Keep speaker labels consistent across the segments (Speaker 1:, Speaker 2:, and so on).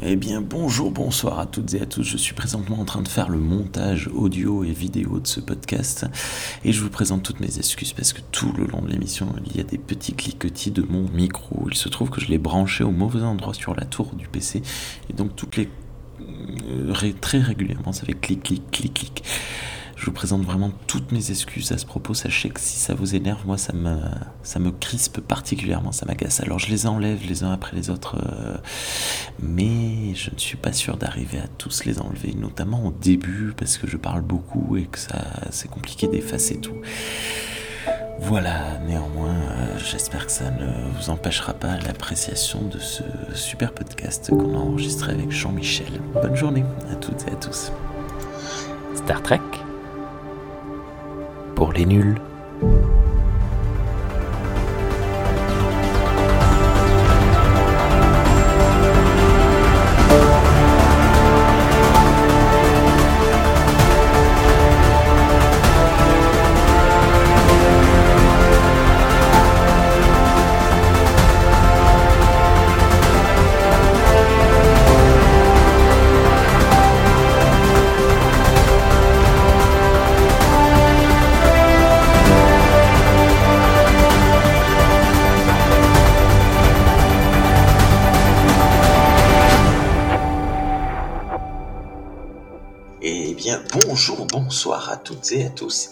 Speaker 1: Eh bien bonjour, bonsoir à toutes et à tous. Je suis présentement en train de faire le montage audio et vidéo de ce podcast et je vous présente toutes mes excuses parce que tout le long de l'émission il y a des petits cliquetis de mon micro. Il se trouve que je l'ai branché au mauvais endroit sur la tour du PC et donc toutes les euh, très régulièrement ça fait clic clic clic clic. Je vous présente vraiment toutes mes excuses à ce propos. Sachez que si ça vous énerve, moi, ça me, ça me crispe particulièrement, ça m'agace. Alors, je les enlève les uns après les autres, euh, mais je ne suis pas sûr d'arriver à tous les enlever, notamment au début, parce que je parle beaucoup et que ça, c'est compliqué d'effacer tout. Voilà, néanmoins, euh, j'espère que ça ne vous empêchera pas l'appréciation de ce super podcast qu'on a enregistré avec Jean-Michel. Bonne journée à toutes et à tous.
Speaker 2: Star Trek pour les nuls.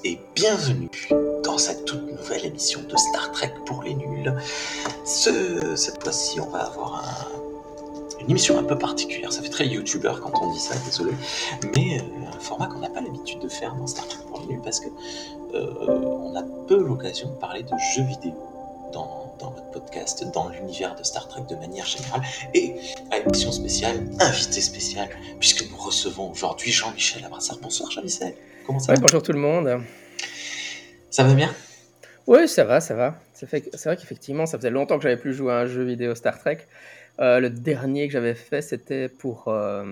Speaker 1: Et bienvenue dans cette toute nouvelle émission de Star Trek pour les nuls. cette fois-ci, on va avoir une émission un peu particulière. Ça fait très youtubeur quand on dit ça, désolé. Mais euh, un format qu'on n'a pas l'habitude de faire dans Star Trek pour les nuls parce que euh, on a peu l'occasion de parler de jeux vidéo dans, dans notre podcast, dans l'univers de Star Trek de manière générale, et à émission spéciale, invité spécial, puisque nous recevons aujourd'hui Jean-Michel Abrassard. Bonsoir Jean-Michel,
Speaker 3: comment ça va Bonjour tout le monde.
Speaker 1: Ça va bien?
Speaker 3: Oui, ça va, ça va. C'est vrai qu'effectivement, ça faisait longtemps que j'avais plus joué à un jeu vidéo Star Trek. Euh, le dernier que j'avais fait, c'était pour... Euh,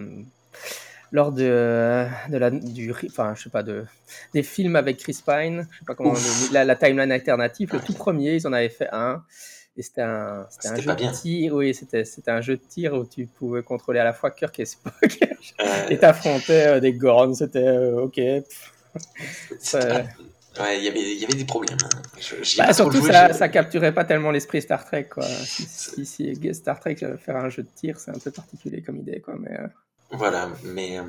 Speaker 3: lors de, de la, du, enfin, je sais pas, de, des films avec Chris Pine, je sais pas comment, la, la, timeline alternative, le tout premier, ils en avaient fait un. Et c'était un, c'était un jeu de tir, oui, c'était, c'était un jeu de tir où tu pouvais contrôler à la fois Kirk et Spock. Euh... et t'affrontais euh, des Gorns, c'était euh, ok.
Speaker 1: Ouais, y il y avait des problèmes. Hein.
Speaker 3: Bah, surtout, ça, ça capturait pas tellement l'esprit Star Trek. Quoi. Si, si, Star Trek faire un jeu de tir, c'est un peu particulier comme idée. Quoi, mais,
Speaker 1: voilà, mais euh,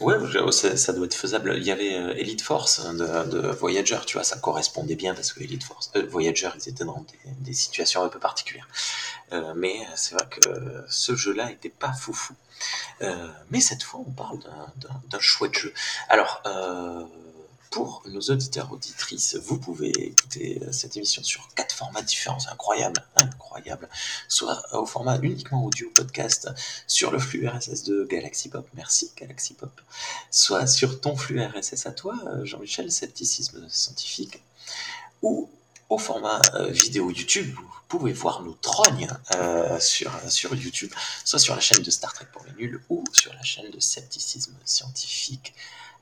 Speaker 1: ouais, ça, doit être faisable. Il y avait euh, Elite Force de, Voyager, tu vois, ça correspondait bien parce que Elite Force, euh, Voyager, ils étaient dans des, situations un peu particulières. mais c'est vrai que ce jeu-là était pas foufou. mais cette fois, on parle d'un chouette jeu. Alors, pour nos auditeurs auditrices, vous pouvez écouter euh, cette émission sur quatre formats différents, c'est incroyable, incroyable. Soit au format uniquement audio podcast sur le flux RSS de Galaxy Pop, merci Galaxy Pop. Soit sur ton flux RSS à toi, euh, Jean-Michel, scepticisme scientifique. Ou au format euh, vidéo YouTube, vous pouvez voir nos trognes sur, sur YouTube, soit sur la chaîne de Star Trek pour les nuls ou sur la chaîne de scepticisme scientifique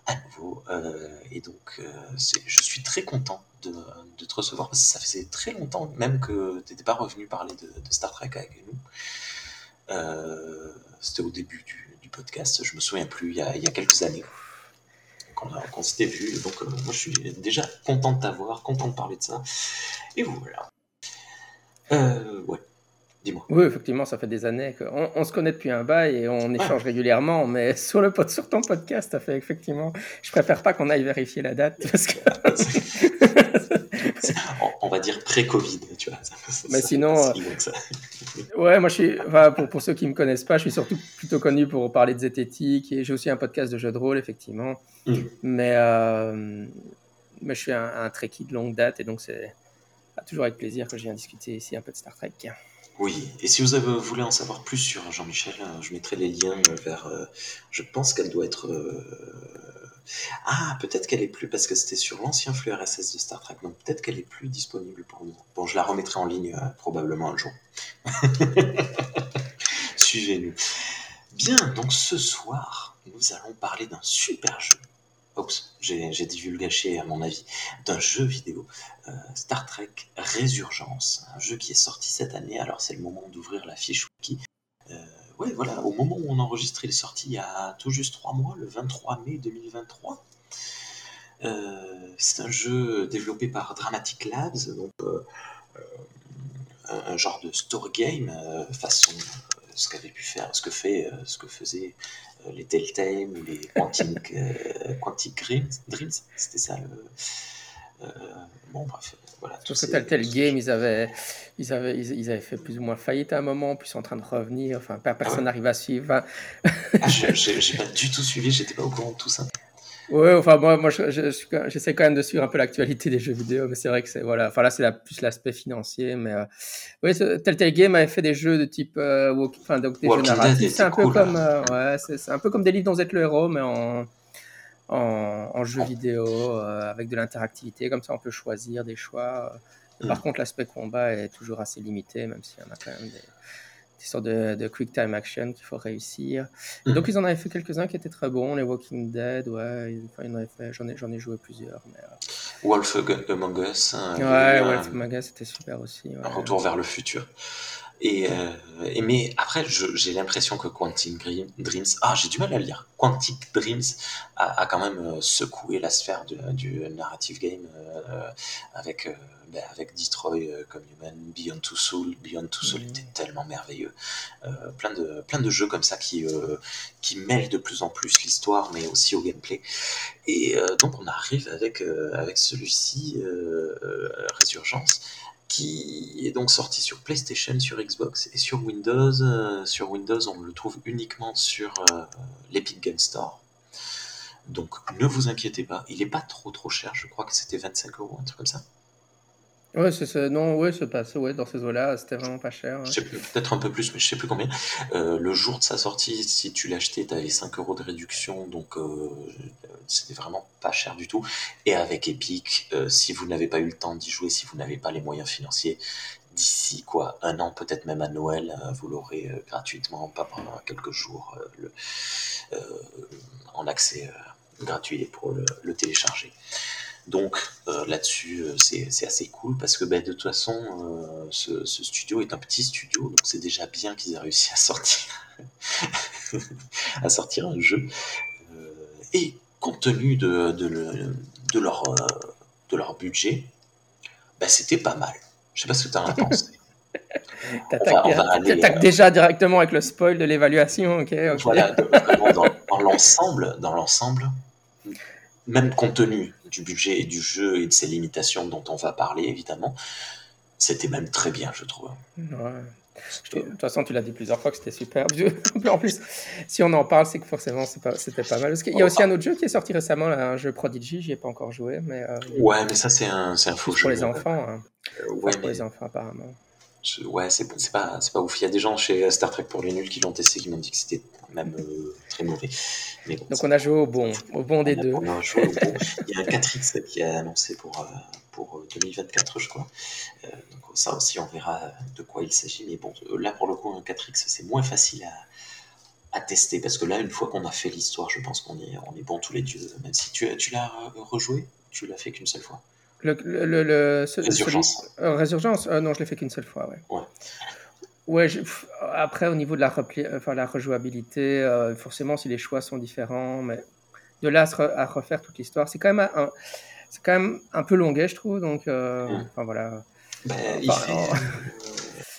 Speaker 1: à nouveau. Euh, et donc, euh, je suis très content de, te recevoir parce que ça faisait très longtemps même que tu n'étais pas revenu parler de, Star Trek avec nous. Euh, c'était au début du, podcast, je me souviens plus, il y a, quelques années qu'on s'était vu. Donc, moi, je suis déjà content de t'avoir, content de parler de ça. Et voilà. ouais.
Speaker 3: Oui, effectivement, ça fait des années qu'on on se connaît depuis un bail et on échange régulièrement, mais sur, le, sur ton podcast, ça fait effectivement. Je préfère pas qu'on aille vérifier la date parce que.
Speaker 1: on va dire pré-Covid, tu vois.
Speaker 3: mais sinon. Euh, ouais, moi je suis. pour, pour ceux qui me connaissent pas, je suis surtout plutôt connu pour parler de zététique et j'ai aussi un podcast de jeux de rôle, effectivement. Mm. Mais, euh, mais je suis un, un trekkie de longue date et donc c'est toujours avec plaisir que je viens discuter ici un peu de Star Trek.
Speaker 1: Oui, et si vous avez, voulez en savoir plus sur Jean-Michel, euh, je mettrai les liens vers. Euh, je pense qu'elle doit être. Euh, ah, peut-être qu'elle est plus, parce que c'était sur l'ancien flux RSS de Star Trek, donc peut-être qu'elle est plus disponible pour nous. Bon, je la remettrai en ligne probablement un jour. Suivez-nous. Bien, donc ce soir, nous allons parler d'un super jeu Oups, j'ai divulgaché à mon avis, d'un jeu vidéo, euh, Star Trek Résurgence, un jeu qui est sorti cette année, alors c'est le moment d'ouvrir la fiche wiki. ouais, voilà, au moment où on enregistre, il est sorti il y a tout juste trois mois, le 23 mai 2023. c'est un jeu développé par Dramatic Labs, donc un, genre de story game façon ce qu'avait pu faire, ce que fait, ce que faisait les Telltale ou les Quantic, Quantic Dreams, c'était ça le. bon, bref, voilà.
Speaker 3: Tout ce Telltale Game, ils avaient, ils, avaient, ils, avaient fait plus ou moins faillite à un moment, puis ils sont en train de revenir. Enfin, personne ah n'arrive à suivre.
Speaker 1: ah, j'ai pas du tout suivi, j'étais pas au courant de tout ça.
Speaker 3: Ouais, enfin moi, moi j'essaie je, quand même de suivre un peu l'actualité des jeux vidéo, mais c'est vrai que c'est voilà, enfin là c'est plus l'aspect financier, mais euh, oui, Telltale Game avait fait des jeux de type, euh, enfin donc des jeux narratifs, c'est un peu comme, euh, ouais, c'est un peu comme des livres dont vous êtes le héros, mais en en, en jeu vidéo euh, avec de l'interactivité, comme ça on peut choisir des choix. Par mm. contre, l'aspect combat est toujours assez limité, même s'il y en a quand même des sorte de, de, quick time action qu'il faut réussir. Mhm. Donc ils en avaient fait quelques-uns qui étaient très bons, les Walking Dead, ouais, j'en ai, j'en ai joué plusieurs. Mais, euh...
Speaker 1: Wolf Among Us.
Speaker 3: Hein, ouais, Wolf Among Us, c'était super aussi. Ouais.
Speaker 1: Un retour vers le futur. Et, euh, et, mais après, j'ai l'impression que Quantic Dreams, ah, j'ai du mal à lire. Quantic Dreams a, a quand même euh, secoué la sphère du, du narrative game euh, avec ben, avec Detroit euh, comme Human, Beyond Two Soul. Beyond Two Soul était tellement merveilleux. Euh, plein, de, plein de jeux comme ça qui, euh, qui mêlent de plus en plus l'histoire, mais aussi au gameplay. Et donc on arrive avec, avec celui-ci, Résurgence, qui est donc sorti sur PlayStation, sur Xbox et sur Windows. sur Windows, on le trouve uniquement sur l'Epic Game Store. Donc ne vous inquiétez pas, il n'est pas trop trop cher, je crois que c'était 25 euros, un truc comme ça.
Speaker 3: Ouais, c'est non, ouais, c'est pas ouais, dans ces eaux-là, c'était vraiment pas cher.
Speaker 1: Peut-être un peu plus, mais je sais plus combien. Euh, le jour de sa sortie, si tu l'achetais, tu avais 5 euros de réduction, donc euh, c'était vraiment pas cher du tout. Et avec Epic, euh, si vous n'avez pas eu le temps d'y jouer, si vous n'avez pas les moyens financiers, d'ici quoi, un an, peut-être même à Noël, vous l'aurez gratuitement, pas pendant quelques jours, en accès gratuit pour le télécharger. Donc euh, là-dessus, euh, c'est assez cool parce que ben, de toute façon, euh, ce, studio est un petit studio, donc c'est déjà bien qu'ils aient réussi à sortir, à sortir un jeu. et compte tenu de, de, leur, de leur budget, ben, c'était pas mal. Je sais pas ce que tu en as pensé.
Speaker 3: T'attaques déjà directement avec le spoil de l'évaluation, ok,
Speaker 1: Voilà, dans, dans l'ensemble, dans l'ensemble, même compte tenu du budget et du jeu et de ses limitations dont on va parler évidemment, c'était même très bien, je trouve.
Speaker 3: De toute façon, tu l'as dit plusieurs fois que c'était super. en plus, si on en parle, c'est que forcément, c'était pas, pas, mal. Parce qu'il y a aussi un autre jeu qui est sorti récemment, un jeu Prodigy, j'y ai pas encore joué. Mais, euh,
Speaker 1: ouais, mais ça, c'est un, un faux
Speaker 3: jeu. Pour les enfants. Hein. Euh, pour les enfants, apparemment.
Speaker 1: Ouais, c'est pas, pas ouf. Il y a des gens chez Star Trek pour les nuls qui l'ont testé, qui m'ont dit que c'était même euh, très mauvais. Mais
Speaker 3: Donc on a joué au bon, au bon des deux.
Speaker 1: On a joué au bon. Il y a un 4X qui est annoncé pour, euh, pour 2024, euh, je crois. donc ça aussi, on verra de quoi il s'agit. Mais bon, là pour le coup, un 4X, c'est moins facile à, à tester parce que là, une fois qu'on a fait l'histoire, je pense qu'on est, on est bon tous les dieux. Même si tu, tu l'as rejoué, tu l'as fait qu'une seule fois?
Speaker 3: Le, le, le
Speaker 1: Résurgence.
Speaker 3: Résurgence Non, je l'ai fait qu'une seule fois, ouais.
Speaker 1: ouais.
Speaker 3: Ouais, après, au niveau de la, enfin, la rejouabilité, euh, forcément, si les choix sont différents, mais de là à, refaire toute l'histoire, c'est quand même un, c'est quand même un peu longuet, je trouve. Donc, euh, enfin voilà.
Speaker 1: Ben, il,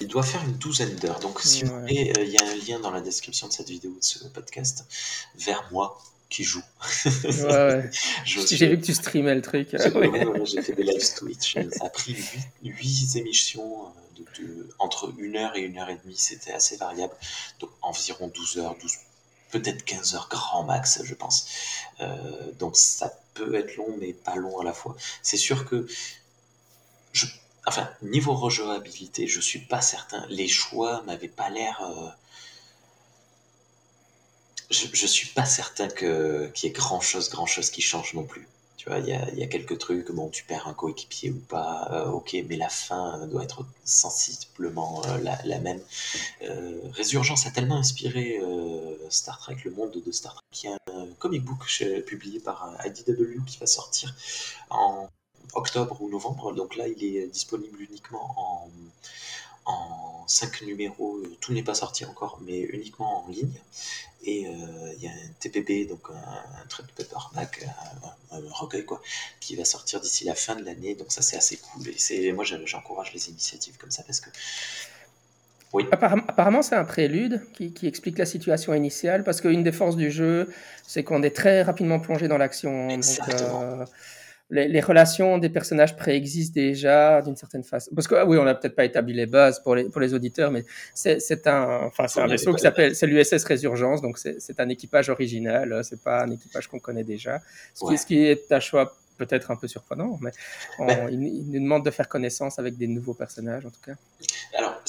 Speaker 1: il, doit faire une douzaine d'heures. Donc, si vous voulez, euh, il y a un lien dans la description de cette vidéo, de ce podcast, vers moi qui joue.
Speaker 3: Ouais, J'ai vu que tu streamais le truc.
Speaker 1: J'ai fait des live Twitch. Ça a pris 8 émissions entre une heure et une heure et demie, c'était assez variable. Donc environ 12 heures, 12, peut-être 15 heures grand max, je pense. Euh, donc ça peut être long, mais pas long à la fois. C'est sûr que, je, enfin, niveau rejouabilité, je suis pas certain. Les choix m'avaient pas l'air. Euh, je, je suis pas certain que qu'il y ait grand chose, grand chose qui change non plus. Tu vois, il y a, quelques trucs, bon, tu perds un coéquipier ou pas, euh, ok, mais la fin doit être sensiblement euh, la, la, même. Euh, Résurgence a tellement inspiré Star Trek, le monde de Star Trek. Il y a un comic book publié par IDW qui va sortir en octobre ou novembre, donc là il est disponible uniquement en, en cinq numéros, tout n'est pas sorti encore, mais uniquement en ligne. Et il y a un TPB, donc un, un trade paperback, un, recueil quoi, qui va sortir d'ici la fin de l'année. Donc ça c'est assez cool. Et moi j'encourage les initiatives comme ça parce que
Speaker 3: oui. Apparemment, c'est un prélude qui, explique la situation initiale, parce qu'une des forces du jeu, c'est qu'on est très rapidement plongé dans l'action. Euh, les, relations des personnages préexistent déjà d'une certaine façon. Parce que ah oui, on n'a peut-être pas établi les bases pour les, pour les auditeurs, mais c'est un, enfin, un vaisseau qui s'appelle, c'est l'USS Résurgence, donc c'est un équipage original, c'est pas un équipage qu'on connaît déjà. Ce, qui, ce qui est un choix peut-être un peu surprenant, mais ben il, il, nous demande de faire connaissance avec des nouveaux personnages en tout cas.
Speaker 1: Alors,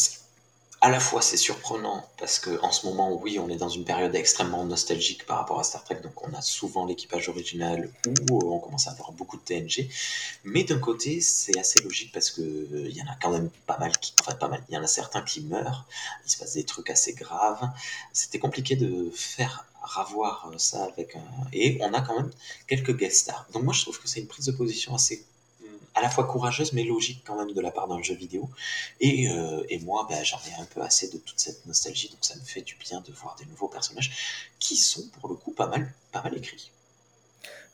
Speaker 1: à la fois c'est surprenant parce que en ce moment, oui, on est dans une période extrêmement nostalgique par rapport à Star Trek, donc on a souvent l'équipage original ou on commence à avoir beaucoup de TNG. Mais d'un côté, c'est assez logique parce que il y en a quand même pas mal qui, enfin pas mal, il y en a certains qui meurent. Il se passe des trucs assez graves. C'était compliqué de faire ravoir ça avec un et on a quand même quelques guest stars. Donc moi, je trouve que c'est une prise de position assez à la fois courageuse mais logique quand même de la part d'un jeu vidéo. Et, euh, et moi, ben, j'en ai un peu assez de toute cette nostalgie, donc ça me fait du bien de voir des nouveaux personnages qui sont pour le coup pas mal, pas mal écrits.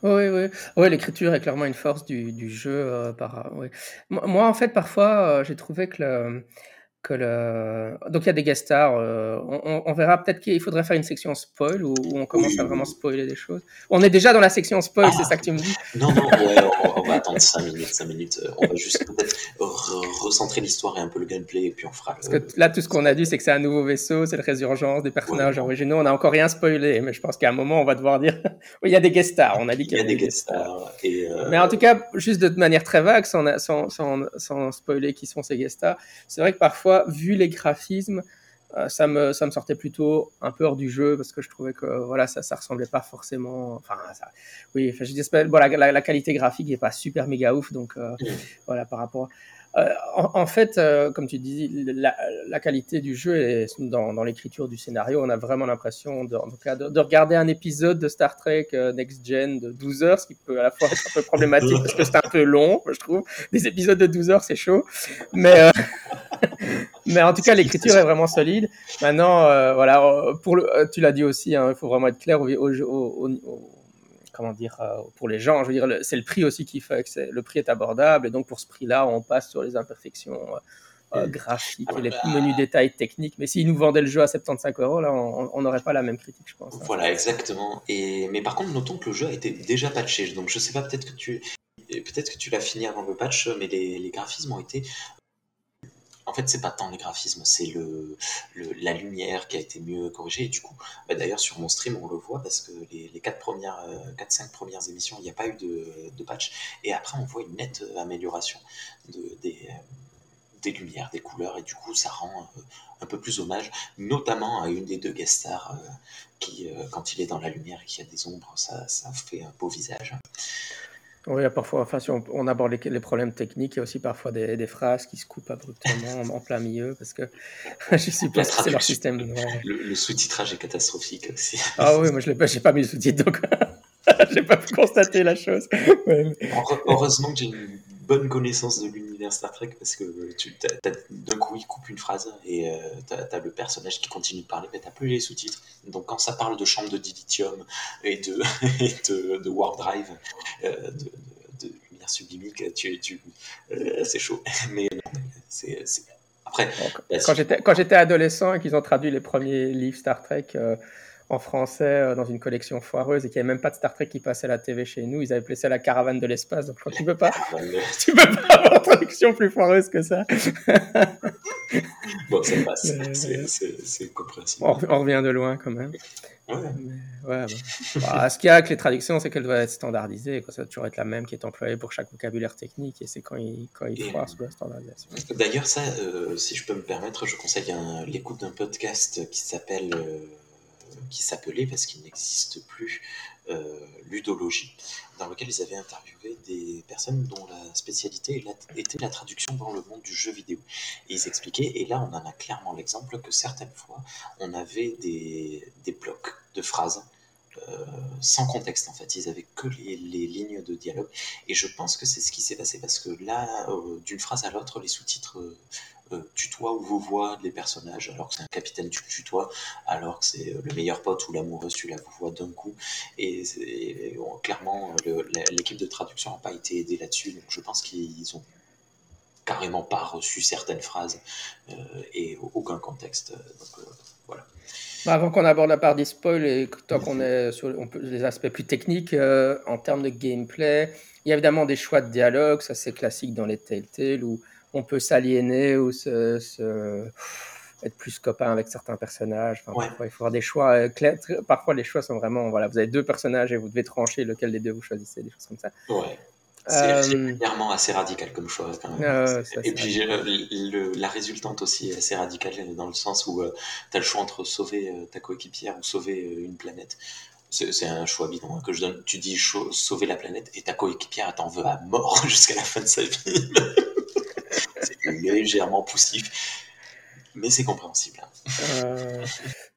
Speaker 3: Oui, oui. Ouais, l'écriture est clairement une force du, du jeu. Euh, par, Moi, en fait, parfois, euh, j'ai trouvé que le, que le... Donc il y a des guest stars. Euh, on, verra peut-être qu'il faudrait faire une section spoil où, on commence à vraiment spoiler des choses. On est déjà dans la section spoil, c'est ça que tu me dis
Speaker 1: Non, non, ouais, on, va attendre 5 minutes, 5 minutes. On va juste peut-être recentrer l'histoire et un peu le gameplay et puis on fera.
Speaker 3: Parce que là, tout ce qu'on a dit, c'est que c'est un nouveau vaisseau, c'est le résurgence des personnages originaux. On n'a encore rien spoilé, mais je pense qu'à un moment, on va devoir dire oui, il y a des guest stars. On a dit qu'il y, a des guest stars. Et euh, Mais en tout cas, juste de manière très vague, sans, sans, sans, sans spoiler qui sont ces guest stars, c'est vrai que parfois vu les graphismes, euh, ça, me, ça me sortait plutôt un peu hors du jeu parce que je trouvais que voilà, ça ne ressemblait pas forcément. Enfin, ça, oui, enfin, je dis, bon, la, la, qualité graphique n'est pas super méga ouf, donc euh, voilà, par rapport. En, fait, comme tu dis, la, la, qualité du jeu est dans, dans l'écriture du scénario. On a vraiment l'impression de, de, de, regarder un épisode de Star Trek Next Gen de 12 heures, ce qui peut à la fois être un peu problématique parce que c'est un peu long, je trouve. Des épisodes de 12 heures, c'est chaud. Mais, mais en tout cas, l'écriture est vraiment solide. Maintenant, euh, voilà, euh, pour le, euh, tu l'as dit aussi, hein, il faut vraiment être clair au, au, comment dire, pour les gens. Je veux dire, c'est le prix aussi qui fait que le prix est abordable. Et donc, pour ce prix-là, on passe sur les imperfections graphiques et les menus détails techniques. Mais s'ils nous vendaient le jeu à 75 euros, là, on n'aurait pas la même critique, je pense.
Speaker 1: Voilà, exactement. Et, mais par contre, notons que le jeu a été déjà patché. Donc, je sais pas, peut-être que tu. Peut-être que tu l'as fini avant le patch, mais les, les graphismes ont été en fait, c'est pas tant les graphismes, c'est le, la lumière qui a été mieux corrigée. Et du coup, bah, d'ailleurs, sur mon stream, on le voit parce que les, les 4 premières, 4-5 euh, premières émissions, il n'y a pas eu de, patch. Et après, on voit une nette amélioration de, des, lumières, des couleurs. Et du coup, ça rend euh, un peu plus hommage, notamment à une des deux guest stars euh, qui, quand il est dans la lumière et qu'il y a des ombres, ça fait un beau visage.
Speaker 3: Oui, parfois, enfin, si on, aborde les, problèmes techniques, il y a aussi parfois des, phrases qui se coupent abruptement en, plein milieu parce que je suis pas c'est leur système.
Speaker 1: Le, sous-titrage est catastrophique aussi.
Speaker 3: Ah oui, moi je n'ai pas, pas mis le sous-titre donc j'ai pas pu constater la chose.
Speaker 1: Heureusement que j'ai une bonne connaissance de l'univers Star Trek parce que tu, d'un coup il coupe une phrase et euh, tu as, le personnage qui continue de parler, mais tu plus les sous-titres. Donc quand ça parle de chambre de dilithium et de, et de, warp drive, euh, de, de, lumière sublimique, tu, tu, euh, c'est chaud. Mais non, c'est. Après,
Speaker 3: quand j'étais adolescent et qu'ils ont traduit les premiers livres Star Trek, en français euh, dans une collection foireuse et qu'il n'y avait même pas de Star Trek qui passait à la TV chez nous. Ils avaient appelé ça la caravane de l'espace. Donc je crois que tu peux pas, tu peux pas avoir une traduction plus foireuse que ça.
Speaker 1: bon, ça passe. C'est compréhensible.
Speaker 3: On, revient de loin quand même. Ouais. Bah, ce qu'il y a avec les traductions, c'est qu'elles doivent être standardisées. Ça doit toujours être la même qui est employée pour chaque vocabulaire technique. Et c'est quand ils quand il foirent sur la standardisation.
Speaker 1: D'ailleurs, ça, euh, si je peux me permettre, je conseille l'écoute d'un podcast qui s'appelle. Euh, qui s'appelait, parce qu'il n'existe plus, euh, Ludologie, dans lequel ils avaient interviewé des personnes dont la spécialité était la traduction dans le monde du jeu vidéo. Et ils expliquaient, et là on en a clairement l'exemple, que certaines fois on avait des, des blocs de phrases sans contexte en fait, ils avaient que les, lignes de dialogue et je pense que c'est ce qui s'est passé parce que là, euh, d'une phrase à l'autre, les sous-titres euh, tutoie ou vous voit les personnages, alors que c'est un capitaine, tu le tutoies, alors que c'est le meilleur pote ou l'amoureuse, tu la vois d'un coup. Et, clairement, l'équipe de traduction n'a pas été aidée là-dessus, donc je pense qu'ils ont carrément pas reçu certaines phrases et aucun contexte. Donc, voilà.
Speaker 3: Bah, avant qu'on aborde la part des spoils et tant qu'on est sur les aspects plus techniques, euh, en termes de gameplay, il y a évidemment des choix de dialogue, ça c'est classique dans les Telltale, où on peut s'aliéner ou se, être plus copain avec certains personnages. Parfois, il faut avoir des choix euh, Parfois, les choix sont vraiment, voilà, vous avez deux personnages et vous devez trancher lequel des deux vous choisissez, des choses comme ça.
Speaker 1: Ouais. C'est euh, clairement assez radical comme choix. Quand même. et puis la résultante aussi est assez radicale dans le sens où euh, tu as le choix entre sauver euh, ta coéquipière ou sauver une planète. C'est un choix bidon hein, que je donne. Tu dis sauver la planète et ta coéquipière t'en veut à mort jusqu'à la fin de sa vie. c'est légèrement poussif, mais c'est compréhensible.
Speaker 3: Hein.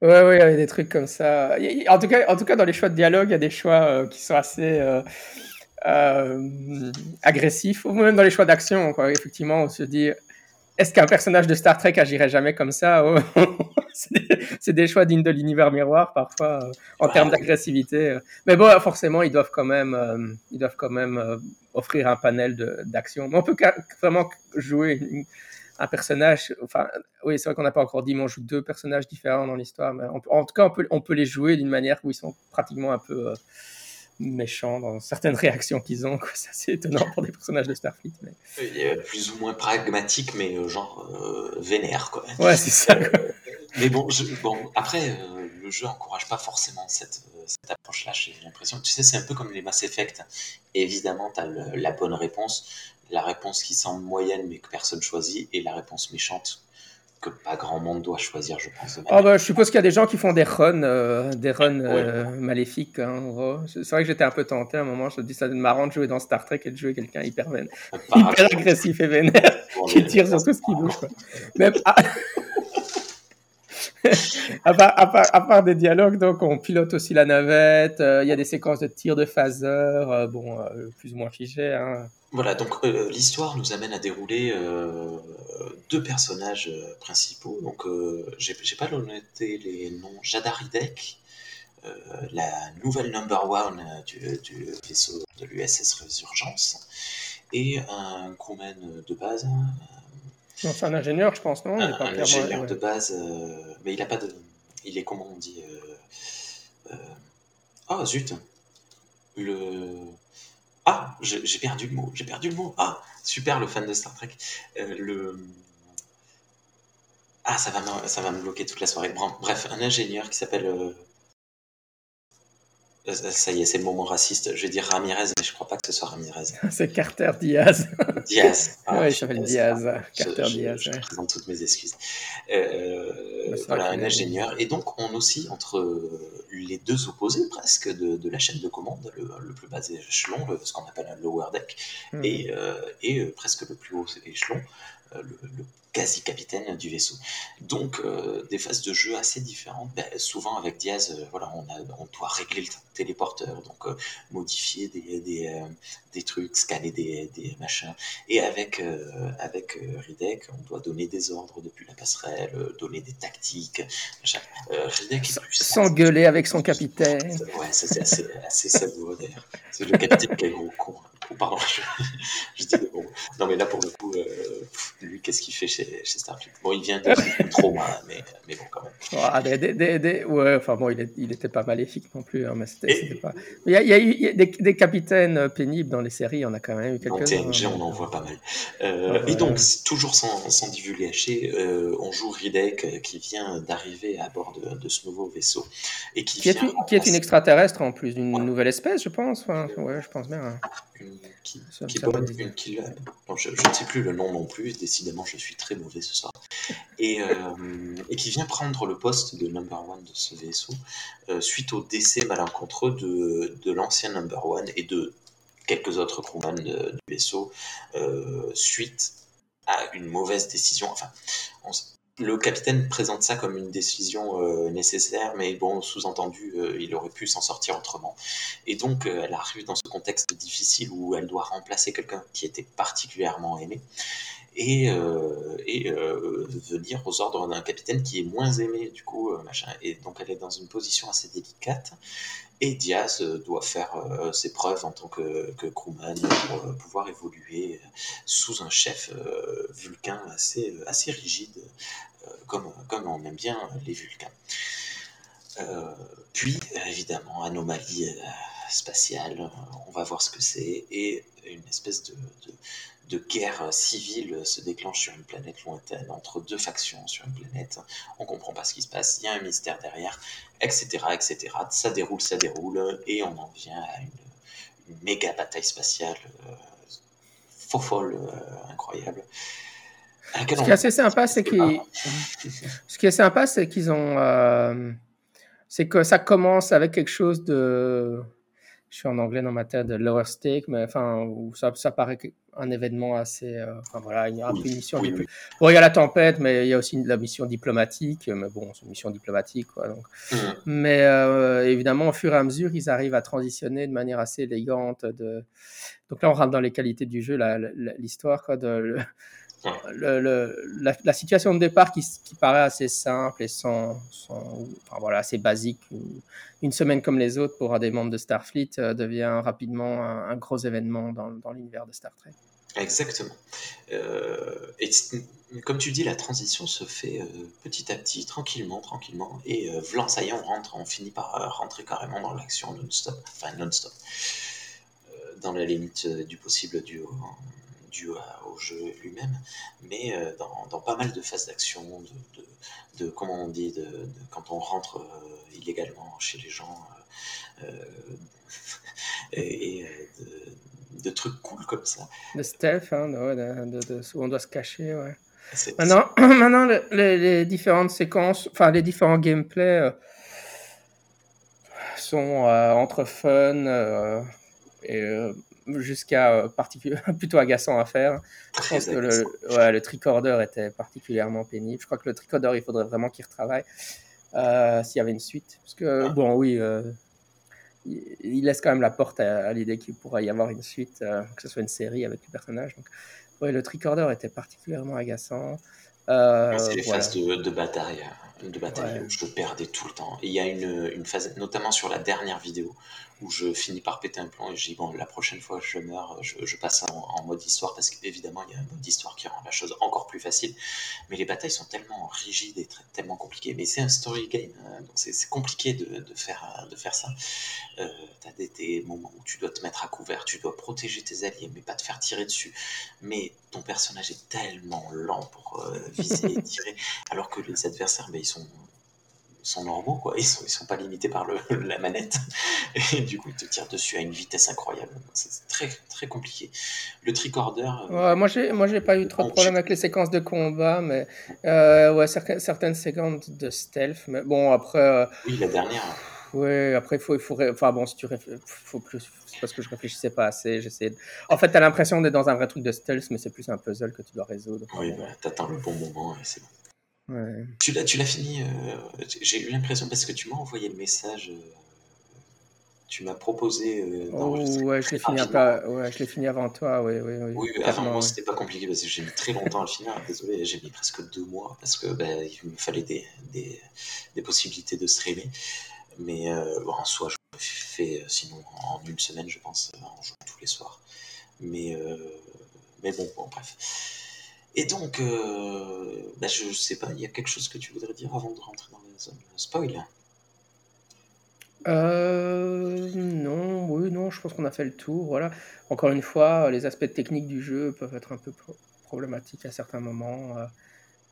Speaker 3: ouais, ouais, il y a des trucs comme ça. En tout cas, en tout cas, dans les choix de dialogue, il y a des choix qui sont assez euh, agressif, ou même dans les choix d'action. Effectivement, on se dit, est-ce qu'un personnage de Star Trek agirait jamais comme ça oh, C'est des, choix dignes de l'univers miroir parfois euh, en termes d'agressivité. Mais bon, forcément, ils doivent quand même, euh, ils doivent quand même offrir un panel d'action. Mais on peut vraiment jouer un personnage. Enfin, oui, c'est vrai qu'on n'a pas encore dit, mais on joue deux personnages différents dans l'histoire. Mais en tout cas, on peut les jouer d'une manière où ils sont pratiquement un peu méchants dans certaines réactions qu'ils ont. C'est assez étonnant pour des personnages de Starfleet. Mais...
Speaker 1: Il est plus ou moins pragmatique, mais euh, genre euh, vénère. Quoi.
Speaker 3: Ouais, c'est ça.
Speaker 1: mais bon, bon après, euh, le jeu encourage pas forcément cette, cette approche-là, j'ai l'impression. Tu sais, c'est un peu comme les Mass Effect. Évidemment, tu as la bonne réponse, la réponse qui semble moyenne mais que personne choisit, et la réponse méchante que pas grand monde doit choisir, je pense.
Speaker 3: Oh bah, je suppose qu'il y a des gens qui font des runs, euh, des runs euh, maléfiques. Hein, c'est vrai que j'étais un peu tenté à un moment. Je me dis, ça marrant de jouer dans Star Trek et de jouer quelqu'un hyper, hyper agressif et vénère qui tire sur tout ce qui bouge. Quoi. Même, à, part, à, part, des dialogues, donc on pilote aussi la navette. Euh, il y a des séquences de tir de phaser, euh, bon, euh, plus ou moins figées. Hein.
Speaker 1: Voilà, donc l'histoire nous amène à dérouler deux personnages principaux. Donc, j'ai pas noté les noms. Jadar Hidek, la nouvelle number one du, du vaisseau de l'USS Résurgence, et un crewman de base,
Speaker 3: c'est un ingénieur, je pense, non?
Speaker 1: Un, ingénieur de base, euh, mais il a pas de. Il est comment on dit euh, euh, Ah zut Le. Ah, j'ai perdu le mot. J'ai perdu le mot. Ah, super, le fan de Star Trek. le. Ah, ça va, me, ça va me bloquer toute la soirée. Bref, un ingénieur qui s'appelle ça y est, c'est le moment raciste. Je vais dire Ramirez, mais je crois pas que ce soit Ramirez.
Speaker 3: c'est Carter Diaz.
Speaker 1: Diaz.
Speaker 3: Ah, oui, il s'appelle Diaz. Carter Diaz.
Speaker 1: Je, présente toutes mes excuses. Euh, voilà, un ingénieur. Et donc, on aussi entre les deux opposés presque de, la chaîne de commande, le, plus bas échelon, ce qu'on appelle un lower deck, hmm. et, euh, et presque le plus haut échelon, le, quasi-capitaine du vaisseau. Donc euh, des phases de jeu assez différentes. Ben, souvent avec Diaz, euh, voilà, on, a, on doit régler le téléporteur, donc euh, modifier des, des, des, trucs, scanner des, des machins. Et avec, avec Ridek, on doit donner des ordres depuis la passerelle, donner des tactiques.
Speaker 3: Ridek S'engueuler avec son capitaine.
Speaker 1: Ouais, c'est assez, assez savoureux d'ailleurs. C'est le capitaine qui est gros con. Oh, pardon, je, dis bon. Non, mais là, pour le coup, euh, lui, qu'est-ce qu'il fait chez, chez Starfleet? Bon, il vient de trop, mais, mais bon, quand même.
Speaker 3: Ah, des, des, des, ouais, enfin bon, il, était pas maléfique non plus, hein, mais c'était pas. Il y a, il y a eu des, capitaines pénibles dans les séries, on a quand même eu quelques-uns.
Speaker 1: TNG, on en voit pas mal. Euh, et donc, toujours sans, sans divulgacher, euh, on joue Ridek qui vient d'arriver à bord de, de, ce nouveau vaisseau. Et qui,
Speaker 3: qui, est, une, qui est une extraterrestre en plus, d'une nouvelle espèce, je pense. Enfin, ouais, je pense bien. Hein
Speaker 1: qui, qui qui, je, ne sais plus le nom non plus, décidément je suis très mauvais ce soir, et, euh, et qui vient prendre le poste de number one de ce vaisseau euh, suite au décès malencontreux de, de l'ancien number one et de quelques autres crewmen du vaisseau euh, suite à une mauvaise décision. Enfin, on, le capitaine présente ça comme une décision euh, nécessaire, mais bon, sous-entendu, euh, il aurait pu s'en sortir autrement. Et donc, euh, elle arrive dans ce contexte difficile où elle doit remplacer quelqu'un qui était particulièrement aimé. et, et venir aux ordres d'un capitaine qui est moins aimé du coup machin et donc elle est dans une position assez délicate et Diaz doit faire ses preuves en tant que, que crewman pour pouvoir évoluer sous un chef vulcain assez, assez rigide, comme, comme on aime bien les vulcains. puis, évidemment, anomalie spatiale, on va voir ce que c'est, et une espèce de, guerre civile se déclenche sur une planète lointaine, entre deux factions sur une planète, on comprend pas ce qui se passe, il y a un mystère derrière, etc., etc. Ça déroule, ça déroule, et on en vient à une, méga bataille spatiale euh, faux folle, euh, incroyable.
Speaker 3: Ce qui est assez sympa, c'est qu'ils... Ce qui est sympa, c'est qu'ils ont... Euh, c'est que ça commence avec quelque chose de je suis en anglais dans ma tête, de lower stake, mais enfin, ça, ça paraît un événement assez. Euh, enfin voilà, il y a un peu une mission. Bon, il y a la tempête, mais il y a aussi la mission diplomatique, mais bon, c'est une mission diplomatique, quoi. Donc. Mmh. Mais euh, évidemment, au fur et à mesure, ils arrivent à transitionner de manière assez élégante. De... Donc là, on rentre dans les qualités du jeu, l'histoire, quoi, de le, la, situation de départ qui, paraît assez simple et sans, enfin voilà, assez basique, une, semaine comme les autres pour un des membres de Starfleet euh, devient rapidement un, gros événement dans, dans l'univers de Star Trek.
Speaker 1: Exactement. Euh, et comme tu dis, la transition se fait euh, petit à petit, tranquillement, tranquillement. Et euh, Vlan, ça y est, on rentre, on finit par rentrer carrément dans l'action non-stop. Enfin, non-stop. dans la limite du possible du, dû au jeu lui-même, mais euh, dans, pas mal de phases d'action, de, comment on dit, de, quand on rentre euh, illégalement chez les gens, euh, et, de, trucs cool comme ça.
Speaker 3: De stealth, hein, où on doit se cacher, ouais. Maintenant, maintenant les, différentes séquences, enfin les différents gameplays sont entre fun et jusqu'à euh, plutôt agaçant à faire. Je pense que le, ouais, le tricorder était particulièrement pénible. Je crois que le tricorder, il faudrait vraiment qu'il retravaille euh, s'il y avait une suite. Parce que, ah. bon, oui, euh, il, laisse quand même la porte à, l'idée qu'il pourrait y avoir une suite, que ce soit une série avec le personnage. Donc, ouais, le tricorder était particulièrement agaçant.
Speaker 1: c'est les phases de, bataille, de bataille où je perdais tout le temps. Et il y a une, une phase, notamment sur la dernière vidéo, où je finis par péter un plan et je dis bon la prochaine fois je meurs je, passe en, mode histoire parce qu'évidemment il y a un mode histoire qui rend la chose encore plus facile. Mais les batailles sont tellement rigides et tellement compliquées. Mais c'est un story game hein, donc c'est compliqué de, faire, de faire ça. Euh, tu as des, moments où tu dois te mettre à couvert tu dois protéger tes alliés mais pas te faire tirer dessus. Mais ton personnage est tellement lent pour euh, viser et tirer alors que les adversaires ben, ils sont sont normaux, quoi. Ils sont, ils sont pas limités par le, la manette. Et du coup, ils te tirent dessus à une vitesse incroyable. C'est très, très compliqué. Le tricorder.
Speaker 3: Euh, moi, j'ai, moi, j'ai pas eu trop de problèmes avec les séquences de combat, mais euh, ouais, certaines, certaines séquences de stealth. Mais bon, après. Euh,
Speaker 1: oui, la dernière.
Speaker 3: Oui, après, il faut, il faut. Enfin, bon, si tu faut plus. C'est parce que je réfléchissais pas assez. J'essaie. De... En fait, tu as l'impression d'être dans un vrai truc de stealth, mais c'est plus un puzzle que tu dois résoudre.
Speaker 1: Oui, voilà, t'attends le bon moment et c'est bon. Tu l'as, tu l'as fini. Euh, j'ai eu l'impression parce que tu m'as envoyé le message. Euh, tu m'as proposé.
Speaker 3: Euh, oh, ouais, je l'ai fini, ouais, je l'ai fini avant toi. Oui, oui, oui.
Speaker 1: Oui, avant moi, c'était pas compliqué parce que j'ai mis très longtemps à le finir. Désolé, j'ai mis presque deux mois parce que bah, il me fallait des, des, des, possibilités de streamer. Mais bon, en soi, je le fais sinon en une semaine, je pense, en jouant tous les soirs. Mais, mais bon, bon, bref. Et donc, euh, bah, je sais pas, il y a quelque chose que tu voudrais dire avant de rentrer dans la zone spoil?
Speaker 3: Euh, non, oui, non, je pense qu'on a fait le tour. Voilà. Encore une fois, les aspects techniques du jeu peuvent être un peu problématiques à certains moments. Euh.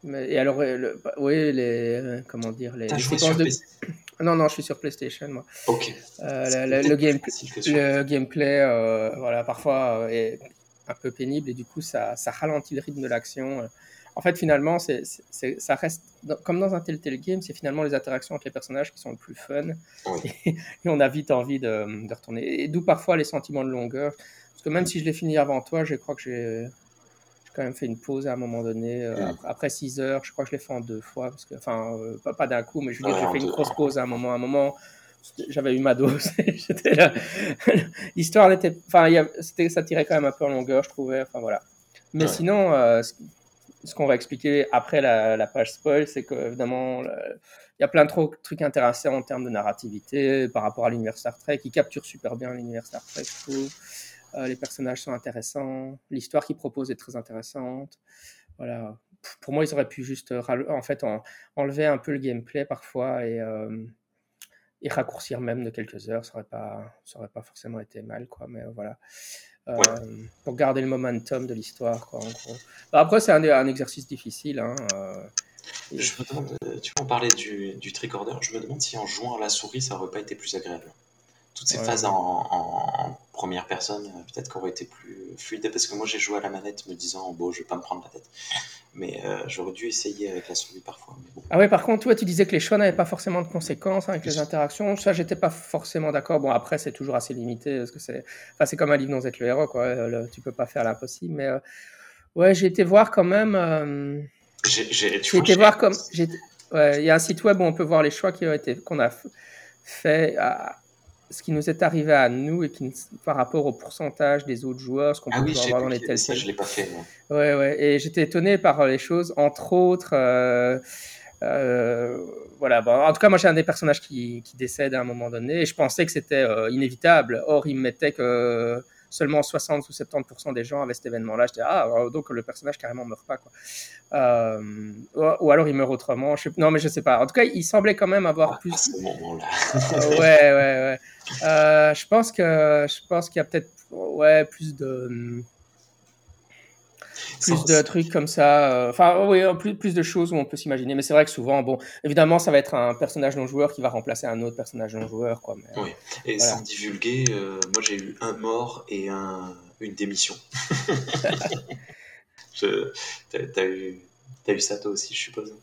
Speaker 3: mais, et alors, bah, oui, les, comment dire, les, séquences de. Non, non, je suis sur PlayStation, moi.
Speaker 1: Ok.
Speaker 3: le, le, gameplay, voilà, parfois est un peu pénible et du coup ça, ça ralentit le rythme de l'action. En fait, finalement, c'est, ça reste comme dans un tel game, c'est finalement les interactions avec les personnages qui sont le plus fun et, on a vite envie de, de retourner. Et d'où parfois les sentiments de longueur. Parce que même si je l'ai fini avant toi, je crois que j'ai, quand même fait une pause à un moment donné. Euh, après 6 heures, je crois que je l'ai fait en deux fois. Parce que, enfin, euh, pas, pas d'un coup, mais je veux dire, j'ai fait une grosse pause à un moment. À un moment, j'avais eu ma dose. L'histoire n'était, enfin, ça tirait quand même un peu en longueur, je trouvais. Enfin voilà. Mais
Speaker 1: Ouais.
Speaker 3: sinon, euh, ce, ce qu'on va expliquer après la, la page spoil, c'est que évidemment, le- il y a plein de trucs intéressants en termes de narrativité par rapport à l'univers Star Trek. Il capture super bien l'univers Star Trek, je trouve. Euh, les personnages sont intéressants. L'histoire qu'ils proposent est très intéressante. Voilà. Pour moi, ils auraient pu juste euh, en fait en- enlever un peu le gameplay parfois et, euh, et raccourcir même de quelques heures. Ça aurait pas, ça aurait pas forcément été mal, quoi. Mais voilà. Euh,
Speaker 1: Ouais.
Speaker 3: Pour garder le momentum de l'histoire, quoi. En gros. Bah, après, c'est un, un exercice difficile. Hein, et-
Speaker 1: Je me demande, tu vois, on parlait du, du tricorder, je me demande si en jouant à la souris, ça aurait pas été plus agréable. Toutes ces
Speaker 3: Ouais.
Speaker 1: phases en, en- en première personne, euh, peut-être qu'auraient été plus fluides, parce que moi j'ai joué à la manette me disant, bon, je vais pas me prendre la tête. Mais euh, j'aurais dû essayer avec la souris parfois. Mais bon.
Speaker 3: Ah ouais, par contre, toi, tu disais que les choix n'avaient pas forcément de conséquences hein, avec les interactions. Ça, j'étais pas forcément d'accord. Bon, après, c'est toujours assez limité parce que c'est, enfin, c'est comme un livre dont êtes le héros, quoi. Euh, le- tu peux pas faire l'impossible. Mais euh, ouais, j'ai été voir quand même. euh,
Speaker 1: J'ai,
Speaker 3: été voir comme. j'ai- ouais, Il y a un site web où on peut voir les choix qui ont été qu'on a fait, à- ce qui nous est arrivé à nous et qui, par rapport au pourcentage des autres joueurs, ce qu'on
Speaker 1: Ah
Speaker 3: peut
Speaker 1: oui,
Speaker 3: pouvoir
Speaker 1: j'ai
Speaker 3: voir dans les
Speaker 1: avait ça,
Speaker 3: tels
Speaker 1: je l'ai pas fait. moi.
Speaker 3: Ouais, ouais. Et j'étais étonné par les choses, entre autres. euh, euh, voilà. Bon, en tout cas, moi, j'ai un des personnages qui, qui décède à un moment donné et je pensais que c'était euh, inévitable. Or, il me mettait que seulement 60 ou 70% des gens avaient cet événement-là. Je disais, ah, donc le personnage carrément meurt pas. Quoi. Euh, ou, alors il meurt autrement. Je sais- non, mais je sais pas. En tout cas, il semblait quand même avoir
Speaker 1: À
Speaker 3: plus.
Speaker 1: ce moment-là.
Speaker 3: Euh, ouais, ouais, ouais. Euh, je pense que je pense qu'il y a peut-être ouais plus de plus
Speaker 1: Sans-
Speaker 3: de trucs comme ça. euh, Enfin, oui, plus, plus de choses où on peut s'imaginer. Mais c'est vrai que souvent, bon, évidemment, ça va être un personnage non joueur qui va remplacer un autre personnage non joueur, quoi. Mais,
Speaker 1: Oui. Et
Speaker 3: Voilà.
Speaker 1: sans divulguer, euh, moi j'ai eu un mort et un, une démission. Je- T'as t'as eu, t'as eu ça toi aussi, je suppose.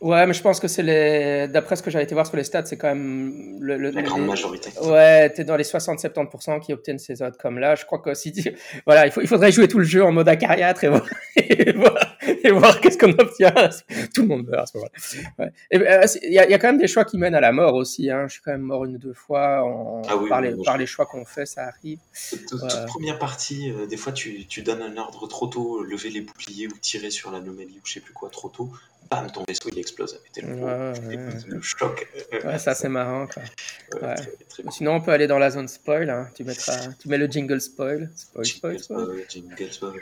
Speaker 3: Ouais, mais je pense que c'est les. D'après ce que j'avais été voir sur les stats, c'est quand même le. le-
Speaker 1: La grande
Speaker 3: les-
Speaker 1: majorité.
Speaker 3: Ouais, t'es dans les 60-70% qui obtiennent ces outcomes-là. Je crois que si. Voilà, il, faut, il faudrait jouer tout le jeu en mode acariâtre et voir, et voir qu'est-ce qu'on obtient. Tout le monde meurt à ce moment-là. Ouais. Euh, Il y, a, il y a quand même des choix qui mènent à la mort aussi. Hein. Je suis quand même mort une ou deux fois. En...
Speaker 1: Ah oui,
Speaker 3: par, les,
Speaker 1: moi,
Speaker 3: par
Speaker 1: je-
Speaker 3: les choix qu'on fait, ça arrive.
Speaker 1: Toute, toute première partie, euh, des fois tu, tu donnes un ordre trop tôt, lever les boucliers ou tirer sur l'anomalie ou je sais plus quoi trop tôt, bam, ton vaisseau il explose. T'es là,
Speaker 3: Ouais, ouais.
Speaker 1: le choc.
Speaker 3: Ouais, ça c'est marrant. Quoi.
Speaker 1: Très- très.
Speaker 3: Sinon, on peut aller dans la zone spoil. Hein. Tu, mettras... tu mets le jingle spoil. Spoil, spoil,
Speaker 1: Jingle
Speaker 3: spoil.
Speaker 1: spoil, jingle spoil,